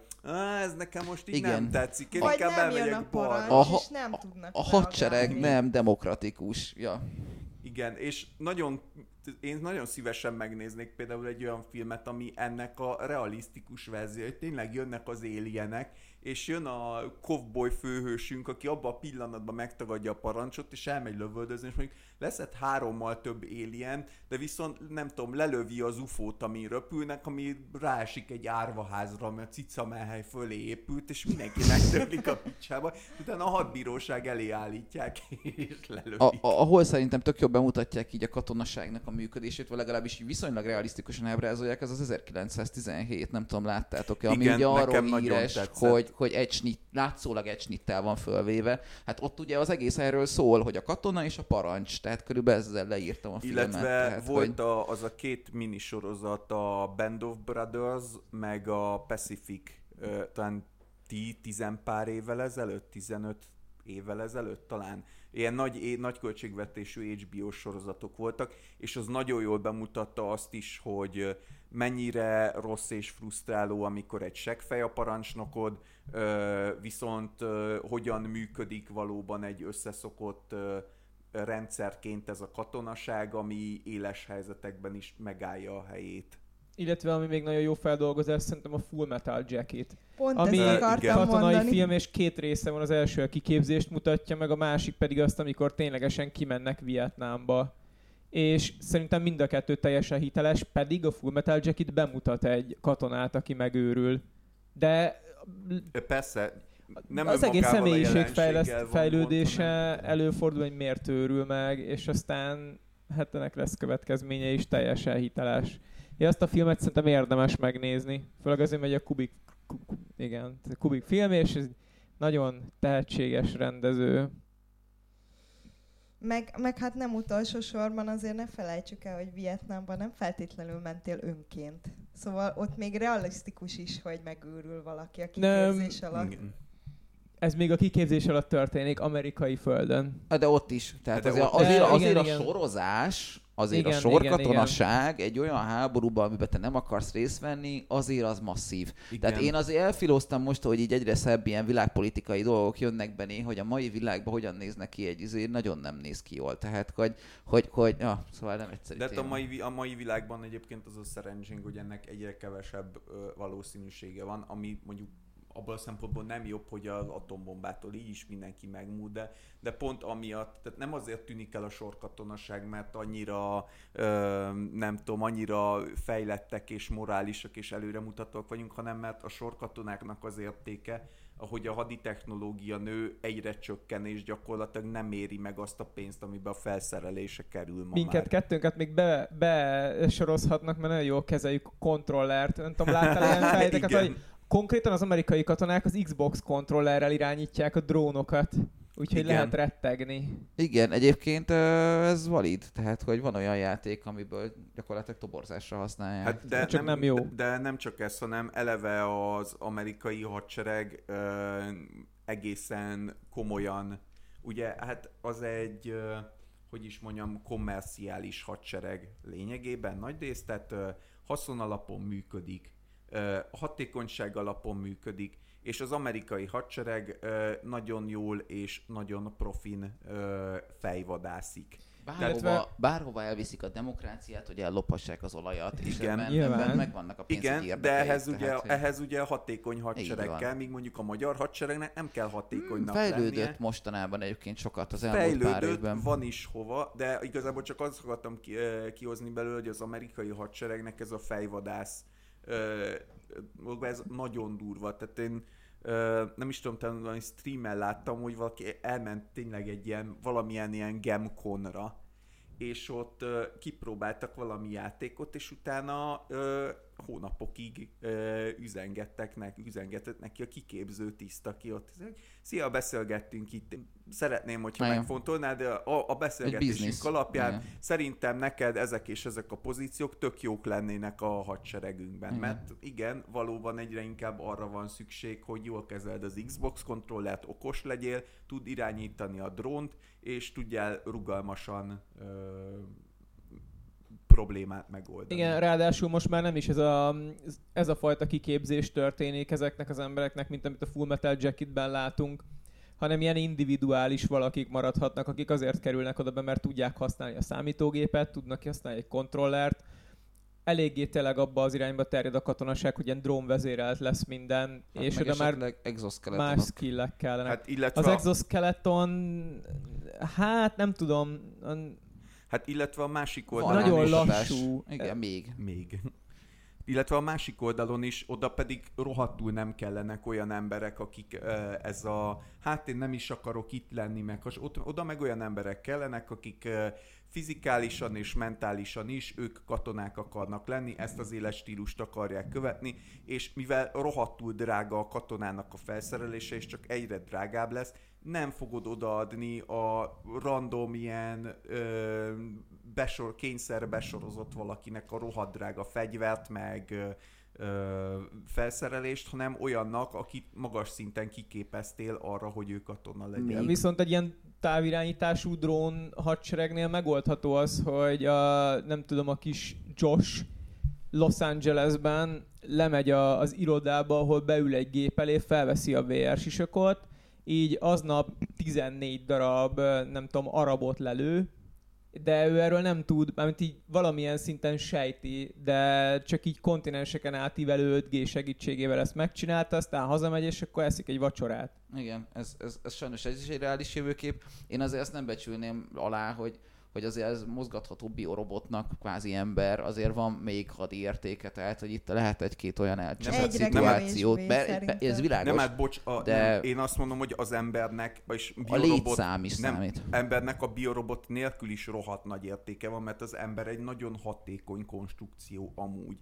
S1: ez nekem most így Igen. nem tetszik, én
S3: Vagy inkább nem jön a parancs,
S2: a, ha- és nem tudnak A hadsereg nem demokratikus. Ja.
S1: Igen, és nagyon én nagyon szívesen megnéznék például egy olyan filmet, ami ennek a realisztikus verzió, hogy tényleg jönnek az éljenek, és jön a kovboy főhősünk, aki abban a pillanatban megtagadja a parancsot, és elmegy lövöldözni, és mondjuk leszett hárommal több alien, de viszont nem tudom, lelövi az ufót, ami röpülnek, ami rásik egy árvaházra, ami a cicamelhely fölé épült, és mindenki megtörlik a picsába, utána a hadbíróság elé állítják, és lelövik. A,
S2: a, ahol szerintem tök jobban mutatják így a katonaságnak a működését, vagy legalábbis viszonylag realisztikusan ábrázolják, ez az 1917, nem tudom, láttátok-e, ami Igen, ugye arról híres, hogy, hogy egy snit, látszólag egy snittel van fölvéve. Hát ott ugye az egész erről szól, hogy a katona és a parancs, tehát körülbelül ezzel leírtam a
S1: filmet. Illetve tehát, volt hogy... a, az a két minisorozat, a Band of Brothers, meg a Pacific, talán ti, tizen pár évvel ezelőtt, 15 évvel ezelőtt talán ilyen nagy, nagy költségvetésű HBO sorozatok voltak, és az nagyon jól bemutatta azt is, hogy mennyire rossz és frusztráló, amikor egy seggfej a parancsnokod, viszont hogyan működik valóban egy összeszokott rendszerként ez a katonaság, ami éles helyzetekben is megállja a helyét.
S4: Illetve ami még nagyon jó feldolgozás, szerintem a Full Metal Jacket.
S3: Pont
S4: ami
S3: ezt
S4: katonai
S3: mondani.
S4: film, és két része van, az első a kiképzést mutatja, meg a másik pedig azt, amikor ténylegesen kimennek Vietnámba. És szerintem mind a kettő teljesen hiteles, pedig a Full Metal Jacket bemutat egy katonát, aki megőrül. De...
S1: Persze, nem
S4: az egész személyiség fejlődése előfordul, hogy miért őrül meg, és aztán hát ennek lesz következménye is teljesen hiteles. Ja, azt a filmet szerintem érdemes megnézni. Főleg azért, hogy a Kubik, igen, Kubik film, és ez nagyon tehetséges rendező.
S3: Meg, meg hát nem utolsó sorban azért ne felejtsük el, hogy Vietnámban nem feltétlenül mentél önként. Szóval ott még realisztikus is, hogy megőrül valaki a kiképzés nem. alatt.
S4: Ez még a kiképzés alatt történik, amerikai földön.
S2: De ott is. Tehát hát azért, azért, azért, azért igen, a sorozás azért igen, a sorkatonaság igen, igen. egy olyan háborúban, amiben te nem akarsz részt venni, azért az masszív. Igen. Tehát én azért elfiloztam most, hogy így egyre szebb ilyen világpolitikai dolgok jönnek be hogy a mai világban hogyan néznek ki egy izé, nagyon nem néz ki jól. Tehát, hogy, hogy, hogy ja, szóval nem egyszerű.
S1: De hát a mai, a mai világban egyébként az a szerencsénk, hogy ennek egyre kevesebb ö, valószínűsége van, ami mondjuk abban a szempontból nem jobb, hogy az atombombától így is mindenki megmúl, de, de pont amiatt, tehát nem azért tűnik el a sorkatonaság, mert annyira, ö, nem tudom, annyira fejlettek és morálisak és előremutatók vagyunk, hanem mert a sorkatonáknak az értéke, ahogy a haditechnológia nő, egyre csökken, és gyakorlatilag nem éri meg azt a pénzt, amiben a felszerelése kerül ma
S4: Minket, már. kettőnket még be, besorozhatnak, mert nagyon jól kezeljük kontrollert. Nem tudom, láttál ilyen fejteket, hogy Konkrétan az amerikai katonák az Xbox kontrollerrel irányítják a drónokat. Úgyhogy Igen. lehet rettegni.
S2: Igen, egyébként ez valid, tehát hogy van olyan játék, amiből gyakorlatilag toborzásra használják. Hát
S1: de csak nem, nem jó. De nem csak ez, hanem eleve az amerikai hadsereg uh, egészen komolyan, ugye hát az egy, uh, hogy is mondjam, kommerciális hadsereg lényegében nagy részt, tehát uh, haszonalapon működik, hatékonyság alapon működik, és az amerikai hadsereg nagyon jól és nagyon profin fejvadászik.
S2: Bárhova,
S4: Illetve-
S2: bárhova elviszik a demokráciát, hogy ellophassák az olajat, és
S1: Igen.
S2: ebben,
S4: Nyilván.
S2: ebben megvannak a pénzügyi
S1: Igen, de ehhez ugye,
S2: tehát, hogy-
S1: ehhez ugye hatékony hadsereg
S2: van.
S1: kell, míg mondjuk a magyar hadseregnek nem kell hatékonynak
S2: Fejlődött
S1: lennie.
S2: mostanában egyébként sokat az elmúlt pár
S1: Fejlődött,
S2: évben.
S1: van is hova, de igazából csak azt akartam ki, kihozni belőle, hogy az amerikai hadseregnek ez a fejvadász, ez nagyon durva. Tehát én nem is tudom, talán valami streamen láttam, hogy valaki elment tényleg egy ilyen, valamilyen ilyen gemkonra, és ott kipróbáltak valami játékot, és utána hónapokig ö, üzengettek neki, üzengetett neki a kiképző tiszt, aki ott Szia, beszélgettünk itt. Szeretném, hogyha
S2: Igen.
S1: megfontolnád, de a, a beszélgetésünk alapján
S2: Igen.
S1: szerintem neked ezek és ezek a pozíciók tök jók lennének a hadseregünkben.
S2: Igen.
S1: Mert igen, valóban egyre inkább arra van szükség, hogy jól kezeld az Xbox kontrollert, okos legyél, tud irányítani a drónt, és tudjál rugalmasan ö, problémát megoldani.
S4: Igen, ráadásul most már nem is ez a, ez a fajta kiképzés történik ezeknek az embereknek, mint amit a Full Metal Jacketben látunk, hanem ilyen individuális valakik maradhatnak, akik azért kerülnek oda be, mert tudják használni a számítógépet, tudnak használni egy kontrollert, eléggé tényleg abba az irányba terjed a katonaság, hogy ilyen drónvezérelt lesz minden,
S2: Hát
S4: és oda már más skillek kellenek.
S1: Hát illetve,
S4: Az
S1: a,
S4: exoskeleton, hát nem tudom,
S1: hát illetve a másik
S2: Van
S1: oldalon
S4: nagyon
S1: is-
S2: rámutatás.
S4: lassú.
S2: Igen, még.
S1: Még. Illetve a másik oldalon is, oda pedig rohadtul nem kellenek olyan emberek, akik ö, ez a, hát én nem is akarok itt lenni, meg oda meg olyan emberek kellenek, akik ö, fizikálisan és mentálisan is, ők katonák akarnak lenni, ezt az életstílust akarják követni, és mivel rohadtul drága a katonának a felszerelése, és csak egyre drágább lesz, nem fogod odaadni a random ilyen ö, besor, kényszer besorozott valakinek a rohadt drága fegyvert, meg ö, felszerelést, hanem olyannak, akit magas szinten kiképeztél arra, hogy ő katona legyen.
S2: Még.
S4: Viszont egy ilyen távirányítású drón hadseregnél megoldható az, hogy a, nem tudom, a kis Josh Los Angelesben lemegy a, az irodába, ahol beül egy gép elé, felveszi a VR sisakot, így aznap 14 darab, nem tudom, arabot lelő, de ő erről nem tud, mármint így valamilyen szinten sejti, de csak így kontinenseken átívelő 5G segítségével ezt megcsinálta, aztán hazamegy, és akkor eszik egy vacsorát.
S2: Igen, ez, ez, ez sajnos ez is egy reális jövőkép. Én azért ezt nem becsülném alá, hogy, hogy azért ez mozgatható biorobotnak, kvázi ember, azért van még hadi értéke, tehát hogy itt lehet egy-két olyan elcseszett
S3: Egyre
S2: szituációt.
S3: szerintem.
S2: ez világos.
S1: Nem, hát bocs, a,
S2: de-
S1: nem, én azt mondom, hogy az embernek,
S2: a
S1: biorobot,
S2: létszám is
S1: nem,
S2: számít.
S1: embernek a biorobot nélkül is rohadt nagy értéke van, mert az ember egy nagyon hatékony konstrukció amúgy.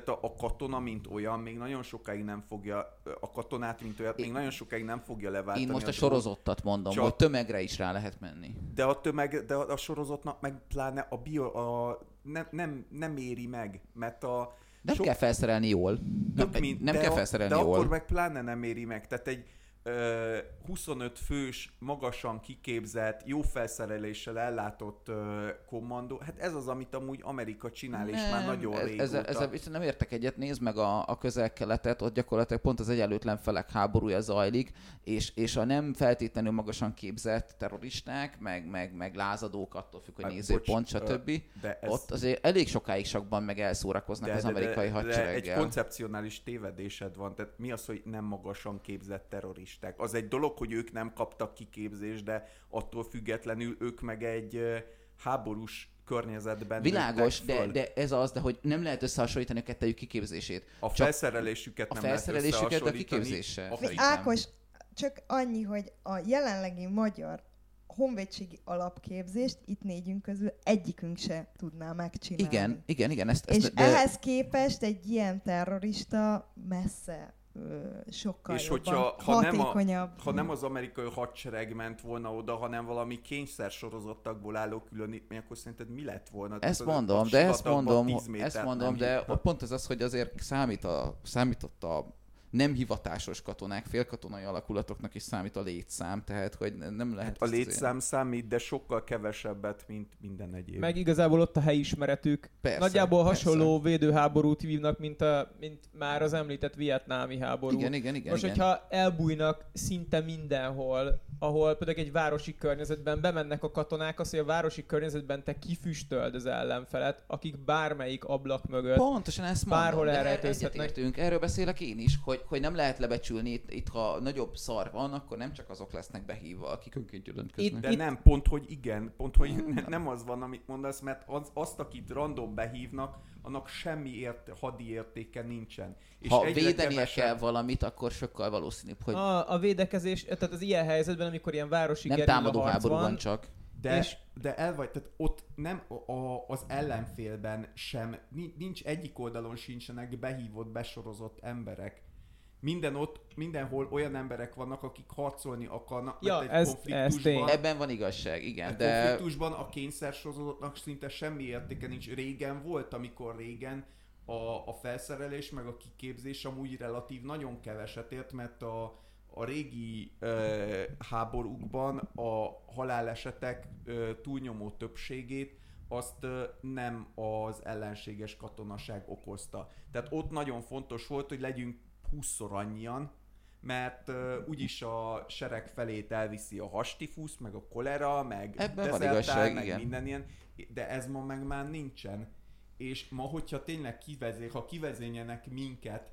S1: Tehát a, a katona, mint olyan, még nagyon sokáig nem fogja, a katonát, mint olyat, még nagyon sokáig nem fogja leváltani.
S2: Én most a
S1: drón.
S2: sorozottat mondom,
S1: Csak-
S2: hogy tömegre is rá lehet menni.
S1: De a tömeg, de a sorozatnak meg pláne a bio, a, nem, nem, nem éri meg, mert a
S2: Nem
S1: sok-
S2: kell felszerelni jól. Nem,
S1: mind,
S2: nem
S1: de
S2: kell
S1: a-
S2: felszerelni
S1: de
S2: jól.
S1: akkor meg pláne nem éri meg. Tehát egy 25 fős, magasan kiképzett, jó felszereléssel ellátott kommandó, hát ez az, amit amúgy Amerika csinál, és már nagyon
S2: ez,
S1: régóta.
S2: ezzel, ezzel viszont nem értek egyet, nézd meg a, a közel-keletet, ott gyakorlatilag pont az egyenlőtlen felek háborúja zajlik, és, és a nem feltétlenül magasan képzett terroristák, meg, meg, meg lázadók, attól függ, hogy
S1: Hát,
S2: nézőpont, stb.
S1: de ez,
S2: Ott azért elég sokáig sakban meg elszórakoznak az amerikai
S1: egy
S2: hadsereggel.
S1: koncepcionális tévedésed van. Tehát mi az, hogy nem magasan képzett terroristák? Az egy dolog, hogy ők nem kaptak kiképzést, de attól függetlenül ők meg egy háborús környezetben
S2: Világos, de, de ez az, de hogy nem lehet összehasonlítani a kettejük kiképzését.
S1: A
S2: Csak
S1: felszerelésüket
S2: a
S1: nem lehet
S2: felszerelésüket a
S1: összehasonlítani. A
S2: Szerintem.
S3: Ákos, csak annyi, hogy a jelenlegi magyar honvédségi alapképzést itt négyünk közül egyikünk se tudná megcsinálni.
S2: Igen, igen, igen. Ezt,
S3: És
S2: ezt, de,
S3: ehhez képest egy ilyen terrorista messze sokkal
S1: És
S3: jobban,
S1: hogyha ha nem, a, ha nem az amerikai hadsereg ment volna oda, hanem valami kényszer sorozattakból álló különítmény, akkor szerinted mi lett volna?
S2: Ezt
S1: Tehát
S2: mondom,
S1: a
S2: de ezt mondom,
S1: 10
S2: ezt mondom, de
S1: jutna.
S2: ott pont az az, hogy azért számít a, számított a nem hivatásos katonák, félkatonai alakulatoknak is számít a létszám, tehát hogy nem lehet...
S1: Hát a létszám számít, de sokkal kevesebbet, mint minden egyéb.
S4: Meg igazából ott a helyismeretük.
S2: Persze,
S4: Nagyjából
S2: persze.
S4: hasonló védőháborút vívnak, mint, a, mint már az említett vietnámi háború.
S2: Igen, igen, igen.
S4: Most,
S2: igen.
S4: hogyha elbújnak szinte mindenhol, ahol például egy városi környezetben bemennek a katonák, az, hogy a városi környezetben te kifüstöld az ellenfelet, akik bármelyik ablak mögött.
S2: Pontosan ezt mondom,
S4: Bárhol elrejtőzhetnek.
S2: Erről beszélek én is, hogy, hogy nem lehet lebecsülni itt, itt, ha nagyobb szar van, akkor nem csak azok lesznek behívva, akik önként jelentkeznek.
S1: De
S4: Itt-
S1: nem, pont, hogy igen, pont, hogy ne, nem az van, amit mondasz, mert az, azt, akit random behívnak, annak semmi ért, hadi értéke nincsen. És
S2: ha védenie
S1: kevesebb-
S2: kell valamit, akkor sokkal valószínűbb, hogy
S4: A, a védekezés, tehát az ilyen helyzetben, amikor ilyen városi
S2: nem támadó háborúban
S4: van,
S2: csak.
S1: De,
S4: És-
S1: de el vagy, tehát ott nem a, a, az ellenfélben sem, ni- nincs egyik oldalon sincsenek behívott, besorozott emberek. Minden ott, mindenhol olyan emberek vannak, akik harcolni akarnak,
S4: Ja,
S1: mert egy
S4: ez- ez
S1: konfliktusban,
S4: tény.
S2: Ebben van igazság, igen,
S1: egy
S2: de
S1: konfliktusban a kényszersorozottnak szinte semmi értéke nincs. Régen volt, amikor régen a, a felszerelés meg a kiképzés amúgy relatív nagyon keveset ért, mert a, a régi ö, háborúkban a halálesetek ö, túlnyomó többségét azt ö, nem az ellenséges katonaság okozta. Tehát ott nagyon fontos volt, hogy legyünk 20-szor annyian, mert uh, úgyis a sereg felét elviszi a hastifusz, meg a kolera, meg
S2: Ebben van igazság,
S1: meg
S2: igen.
S1: minden ilyen, de ez ma meg már nincsen. És ma, hogyha tényleg kivezél, ha kivezényenek minket,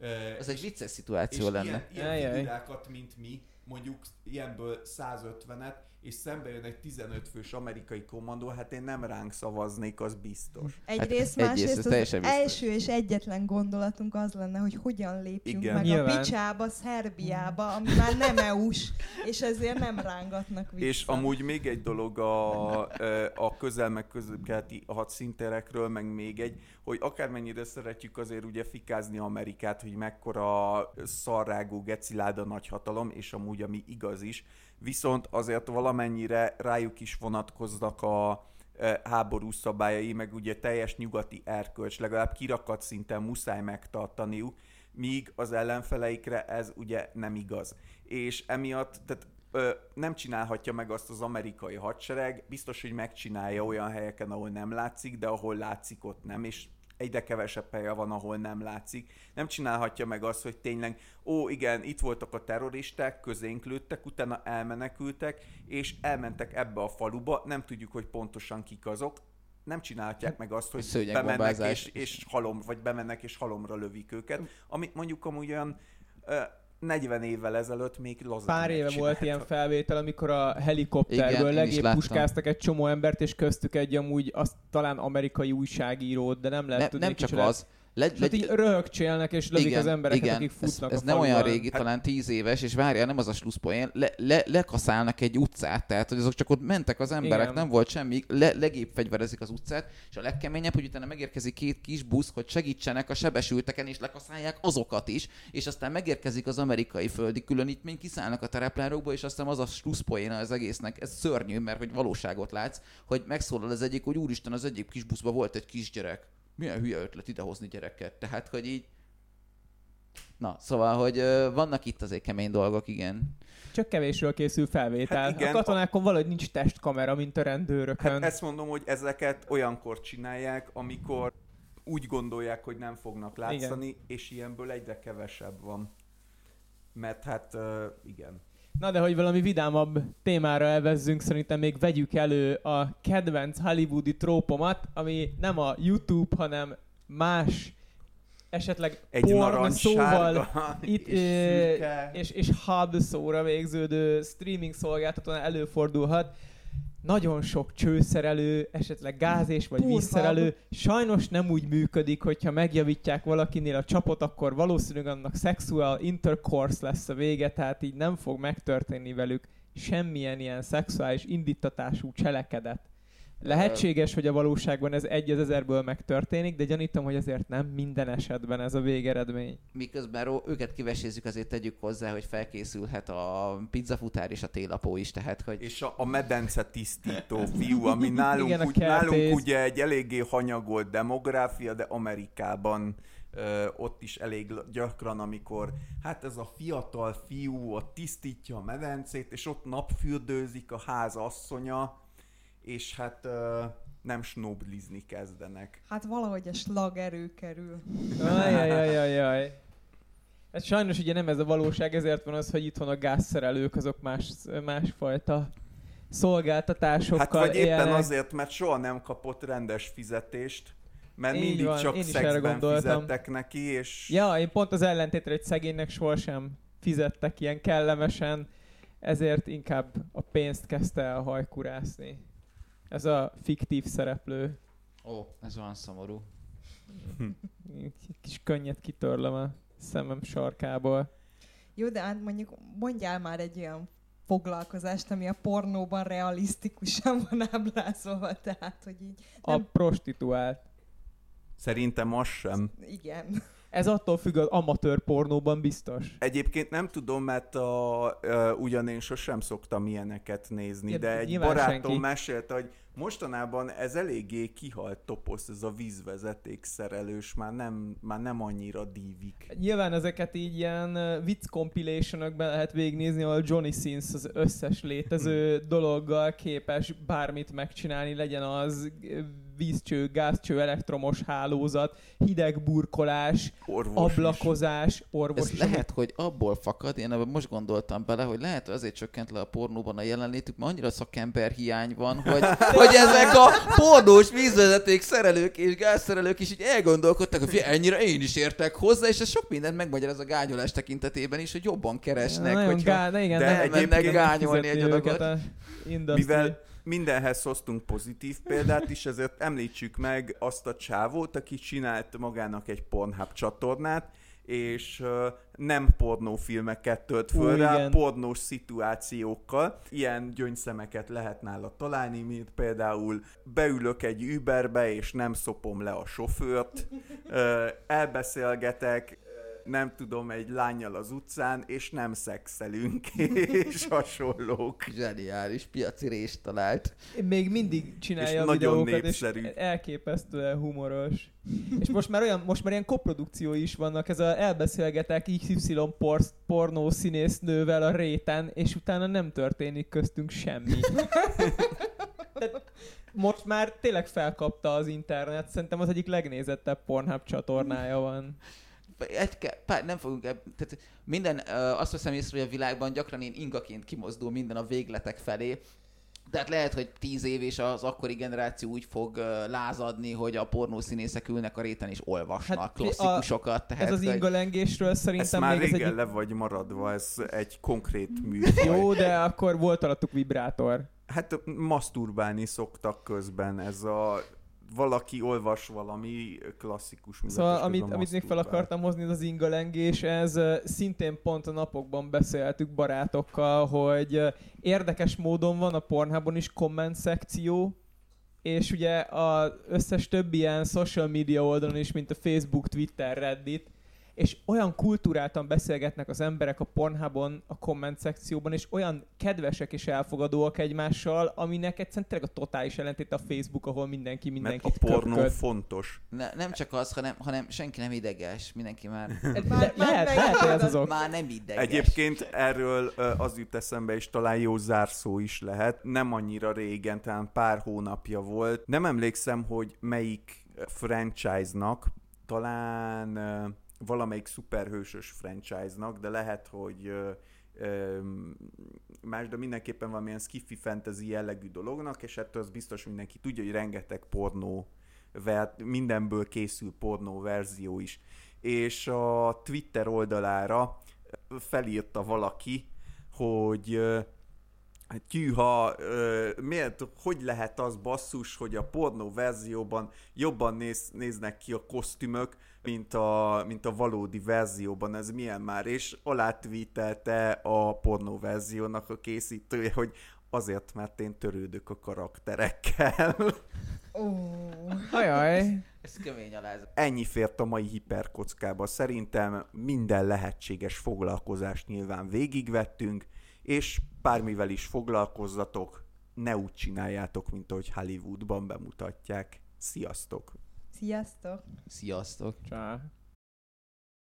S1: uh,
S2: ez egy
S1: és,
S2: vicces
S1: és
S2: szituáció lenne.
S1: ilyen, ilyen figurákat, mint mi, mondjuk ilyenből 150-et, és szembe jön egy 15 fős amerikai kommandó, hát én nem ránk szavaznék, az biztos.
S3: Egyrészt,
S2: Hát egyrészt,
S3: másrészt
S2: ez
S3: az
S2: biztos.
S3: első és egyetlen gondolatunk az lenne, hogy hogyan lépjünk
S1: Igen.
S3: meg
S4: Nyilván.
S3: a picsába, Szerbiába, ami már nem EU-s, és ezért nem rángatnak vissza.
S1: És amúgy még egy dolog a, a közel meg közökeleti hadszinterekről, meg még egy, hogy akármennyire szeretjük azért ugye fikázni Amerikát, hogy mekkora szarrágó geciláda nagyhatalom, és amúgy ami igaz is, viszont azért valamennyire rájuk is vonatkoznak a ö, háború szabályai, meg ugye teljes nyugati erkölcs, legalább kirakat szinten muszáj megtartaniuk, míg az ellenfeleikre ez ugye nem igaz. És emiatt, tehát ö, nem csinálhatja meg azt az amerikai hadsereg, biztos, hogy megcsinálja olyan helyeken, ahol nem látszik, de ahol látszik, ott nem, és egyre kevesebb helye van, ahol nem látszik. Nem csinálhatja meg azt, hogy tényleg, ó igen, itt voltak a terroristák, közénk lőttek, utána elmenekültek, és elmentek ebbe a faluba, nem tudjuk, hogy pontosan kik azok, nem csinálhatják meg azt, hogy bemennek és, és halom, vagy bemennek és halomra lövik őket, amit mondjuk amúgy olyan 40 évvel ezelőtt még lazán
S4: Pár éve volt ilyen felvétel, amikor a helikopterből legépuskáztak egy csomó embert, és köztük egy amúgy azt talán amerikai újságírót, de nem lehet
S2: Ne,
S4: tudni
S2: nem csak az. Le,
S4: És ott így röhögcsélnek, és lövik az embereket,
S2: igen,
S4: akik
S2: ez,
S4: futnak
S2: ez
S4: a
S2: nem olyan régi,
S1: Hát-
S2: talán tíz éves, és várjál, nem az a slusszpoén, le, le, lekaszálnak egy utcát, tehát hogy azok csak ott mentek az emberek,
S4: Igen.
S2: nem volt semmi, le, legébb fegyverezik az utcát, és a legkeményebb, hogy utána megérkezik két kis busz, hogy segítsenek a sebesülteken, és lekaszálják azokat is, és aztán megérkezik az amerikai földi különítmény, kiszállnak a tereplárokba, és aztán az a slusszpoéna az egésznek, ez szörnyű, mert hogy valóságot látsz, hogy megszólal az egyik, hogy úristen, az egyik kis buszban volt egy kisgyerek. Milyen hülye ötlet idehozni gyereket. Tehát, hogy így Na, szóval, hogy ö, vannak itt azért kemény dolgok, igen.
S4: Csak kevésről készül felvétel.
S1: Hát igen,
S4: a katonákon valahogy nincs testkamera, mint a rendőrökön.
S1: Hát ezt mondom, hogy ezeket olyankor csinálják, amikor úgy gondolják, hogy nem fognak látszani, igen. és ilyenből egyre kevesebb van. Mert hát uh, igen.
S4: Na de hogy valami vidámabb témára elvezzünk, szerintem még vegyük elő a kedvenc hollywoodi trópomat, ami nem a YouTube, hanem más esetleg
S1: Egy
S4: porn szóval itt,
S1: és
S4: ö, és, és hub szóra végződő streaming szolgáltatónál előfordulhat. Nagyon sok csőszerelő, esetleg gázés vagy
S3: Purva.
S4: vízszerelő sajnos nem úgy működik, hogyha megjavítják valakinél a csapot, akkor valószínűleg annak sexual intercourse lesz a vége, tehát így nem fog megtörténni velük semmilyen ilyen szexuális indítatású cselekedet. Lehetséges, hogy a valóságban ez egy az ezerből megtörténik, de gyanítom, hogy azért nem minden esetben ez a végeredmény.
S2: Miközben ró- őket kivesézzük, azért tegyük hozzá, hogy felkészülhet a pizzafutár és a télapó is, tehát hogy
S1: És a, a medence tisztító fiú, ami nálunk,
S4: Igen,
S1: úgy, nálunk ugye egy eléggé hanyagolt demográfia, de Amerikában ö, ott is elég gyakran, amikor hát ez a fiatal fiú ott tisztítja a medencét, és ott napfürdőzik a ház asszonya, és hát ö, nem snoblizni kezdenek.
S3: Hát valahogy a slag erőkerül.
S4: Ajajajajaj. Ez sajnos ugye nem ez a valóság, ezért van az, hogy itthon a gázszerelők azok más, másfajta szolgáltatásokkal
S1: Hát vagy éppen
S4: élnek.
S1: azért, mert soha nem kapott rendes fizetést, mert
S4: Így
S1: mindig
S4: van,
S1: csak
S4: én is erre
S1: szexben
S4: gondoltam.
S1: fizettek neki, és
S4: Ja, én pont az ellentétre, hogy szegénynek sohasem fizettek ilyen kellemesen, ezért inkább a pénzt kezdte el hajkurászni. Ez a fiktív szereplő.
S2: Ó, ez olyan szomorú.
S4: Kis könnyet kitörlöm a szemem sarkából.
S3: Jó, de hát mondjuk mondjál már egy olyan foglalkozást, ami a pornóban realisztikusan van ábrázolva, tehát, hogy így,
S4: A
S3: Nem.
S4: prostituált.
S1: szerintem az sem.
S3: igen.
S4: Ez attól függ az amatőr pornóban biztos.
S1: Egyébként nem tudom, mert a, ö, ugyan én sosem szoktam ilyeneket nézni,
S4: Ja,
S1: de egy barátom
S4: senki.
S1: mesélte, hogy mostanában ez eléggé kihalt toposz, ez a vízvezeték szerelős, már nem, már nem annyira dívik.
S4: Nyilván ezeket így ilyen vicc compilationokban lehet végignézni, ahol Johnny Sins az összes létező dologgal képes bármit megcsinálni, legyen az vízcső, gázcső, elektromos hálózat, hideg burkolás,
S1: Orvos is.
S4: ablakozás, orvos
S2: Ez
S4: is,
S2: lehet, hogy abból fakad, én ebben most gondoltam bele, hogy lehet, hogy azért csökkent le a pornóban a jelenlétük, mert annyira szakember hiány van, hogy, hogy ezek a pornós vízvezeték szerelők és gázszerelők is így elgondolkodtak, hogy ennyire én is értek hozzá, és ez sok mindent megmagyaráz a gányolás tekintetében is, hogy jobban keresnek,
S4: Nagyon
S2: hogyha...
S4: gá, de igen,
S1: de
S4: nem mennek
S2: gányolni egy adagot.
S1: Mivel mindenhez hoztunk pozitív példát is, ezért említsük meg azt a csávót, aki csinált magának egy Pornhub csatornát, és nem pornófilmeket tölt föl
S4: Ú,
S1: rá,
S4: igen.
S1: pornós szituációkkal. Ilyen gyöngyszemeket lehet nála találni, mint például beülök egy Uberbe, és nem szopom le a sofőrt, elbeszélgetek, nem tudom, egy lányjal az utcán, és nem szexelünk, és hasonlók.
S2: Zseniális, piaci rést talált.
S4: még mindig csinálja
S1: És
S4: a
S1: nagyon
S4: videókat,
S1: népszerű.
S4: és elképesztően humoros. és most már olyan, most már ilyen koprodukciói is vannak, ez a elbeszélgetek XY por, pornó színésznővel a réten, és utána nem történik köztünk semmi. Tehát most már tényleg felkapta az internet, szerintem az egyik legnézettebb Pornhub csatornája van.
S2: Egy, pár, nem fogunk, tehát minden, azt veszem észre, hogy a világban gyakran én ingaként kimozdul minden a végletek felé, tehát lehet, hogy tíz év és az akkori generáció úgy fog lázadni, hogy a pornószínészek ülnek a réten és olvasnak
S4: Hát,
S2: klasszikusokat. Tehát,
S4: Ez az
S2: hogy-
S4: ingalengésről szerintem
S1: már
S4: még ez
S1: régen
S4: egy...
S1: le vagy maradva, ez egy konkrét műfaj.
S4: Jó, de akkor volt alattuk vibrátor.
S1: Hát maszturbálni szoktak közben, ez a valaki olvas valami klasszikus művet,
S4: Szóval amit, amit még fel akartam hozni, az ingalengés, ez szintén pont a napokban beszéltük barátokkal, hogy érdekes módon van a Pornhubon is komment szekció, és ugye az összes többi ilyen social media oldalon is, mint a Facebook, Twitter, Reddit, és olyan kultúráltan beszélgetnek az emberek a Pornhubon, a komment szekcióban, és olyan kedvesek és elfogadóak egymással, aminek egyszerűen tényleg a totális ellentét a Facebook, ahol mindenki
S1: Mert
S4: mindenkit
S1: a pornó
S4: köpköd.
S1: fontos.
S2: ne, nem csak az, hanem, hanem senki nem ideges, mindenki már,
S4: Le-
S3: Már- már
S4: lehet, lehet, hogy ez az ok.
S2: már nem ideges.
S1: Egyébként erről az jut eszembe, és talán jó zárszó is lehet. Nem annyira régen, talán pár hónapja volt. Nem emlékszem, hogy melyik franchise-nak, talán valamelyik szuperhősös franchise-nak, de lehet, hogy más, de mindenképpen valamilyen skiffy fantasy jellegű dolognak, és ettől az biztos mindenki tudja, hogy rengeteg pornó mindenből készül pornó verzió is. És a Twitter oldalára felírta valaki, hogy hát tyűha, ö, miért, hogy lehet az basszus, hogy a pornó verzióban jobban néz, néznek ki a kosztümök, mint a, mint a valódi verzióban, ez milyen már, és alá tweetelte a pornó verziónak a készítője, hogy azért, mert én törődök a karakterekkel.
S3: Ó,
S4: Ajaj.
S2: Ez kemény alázat.
S1: Ennyi fért a mai hiperkockába. Szerintem minden lehetséges foglalkozást nyilván végigvettünk, és bármivel is foglalkozzatok, ne úgy csináljátok, mint ahogy Hollywoodban bemutatják. Sziasztok!
S3: Sziasztok!
S2: Sziasztok.
S4: Csá.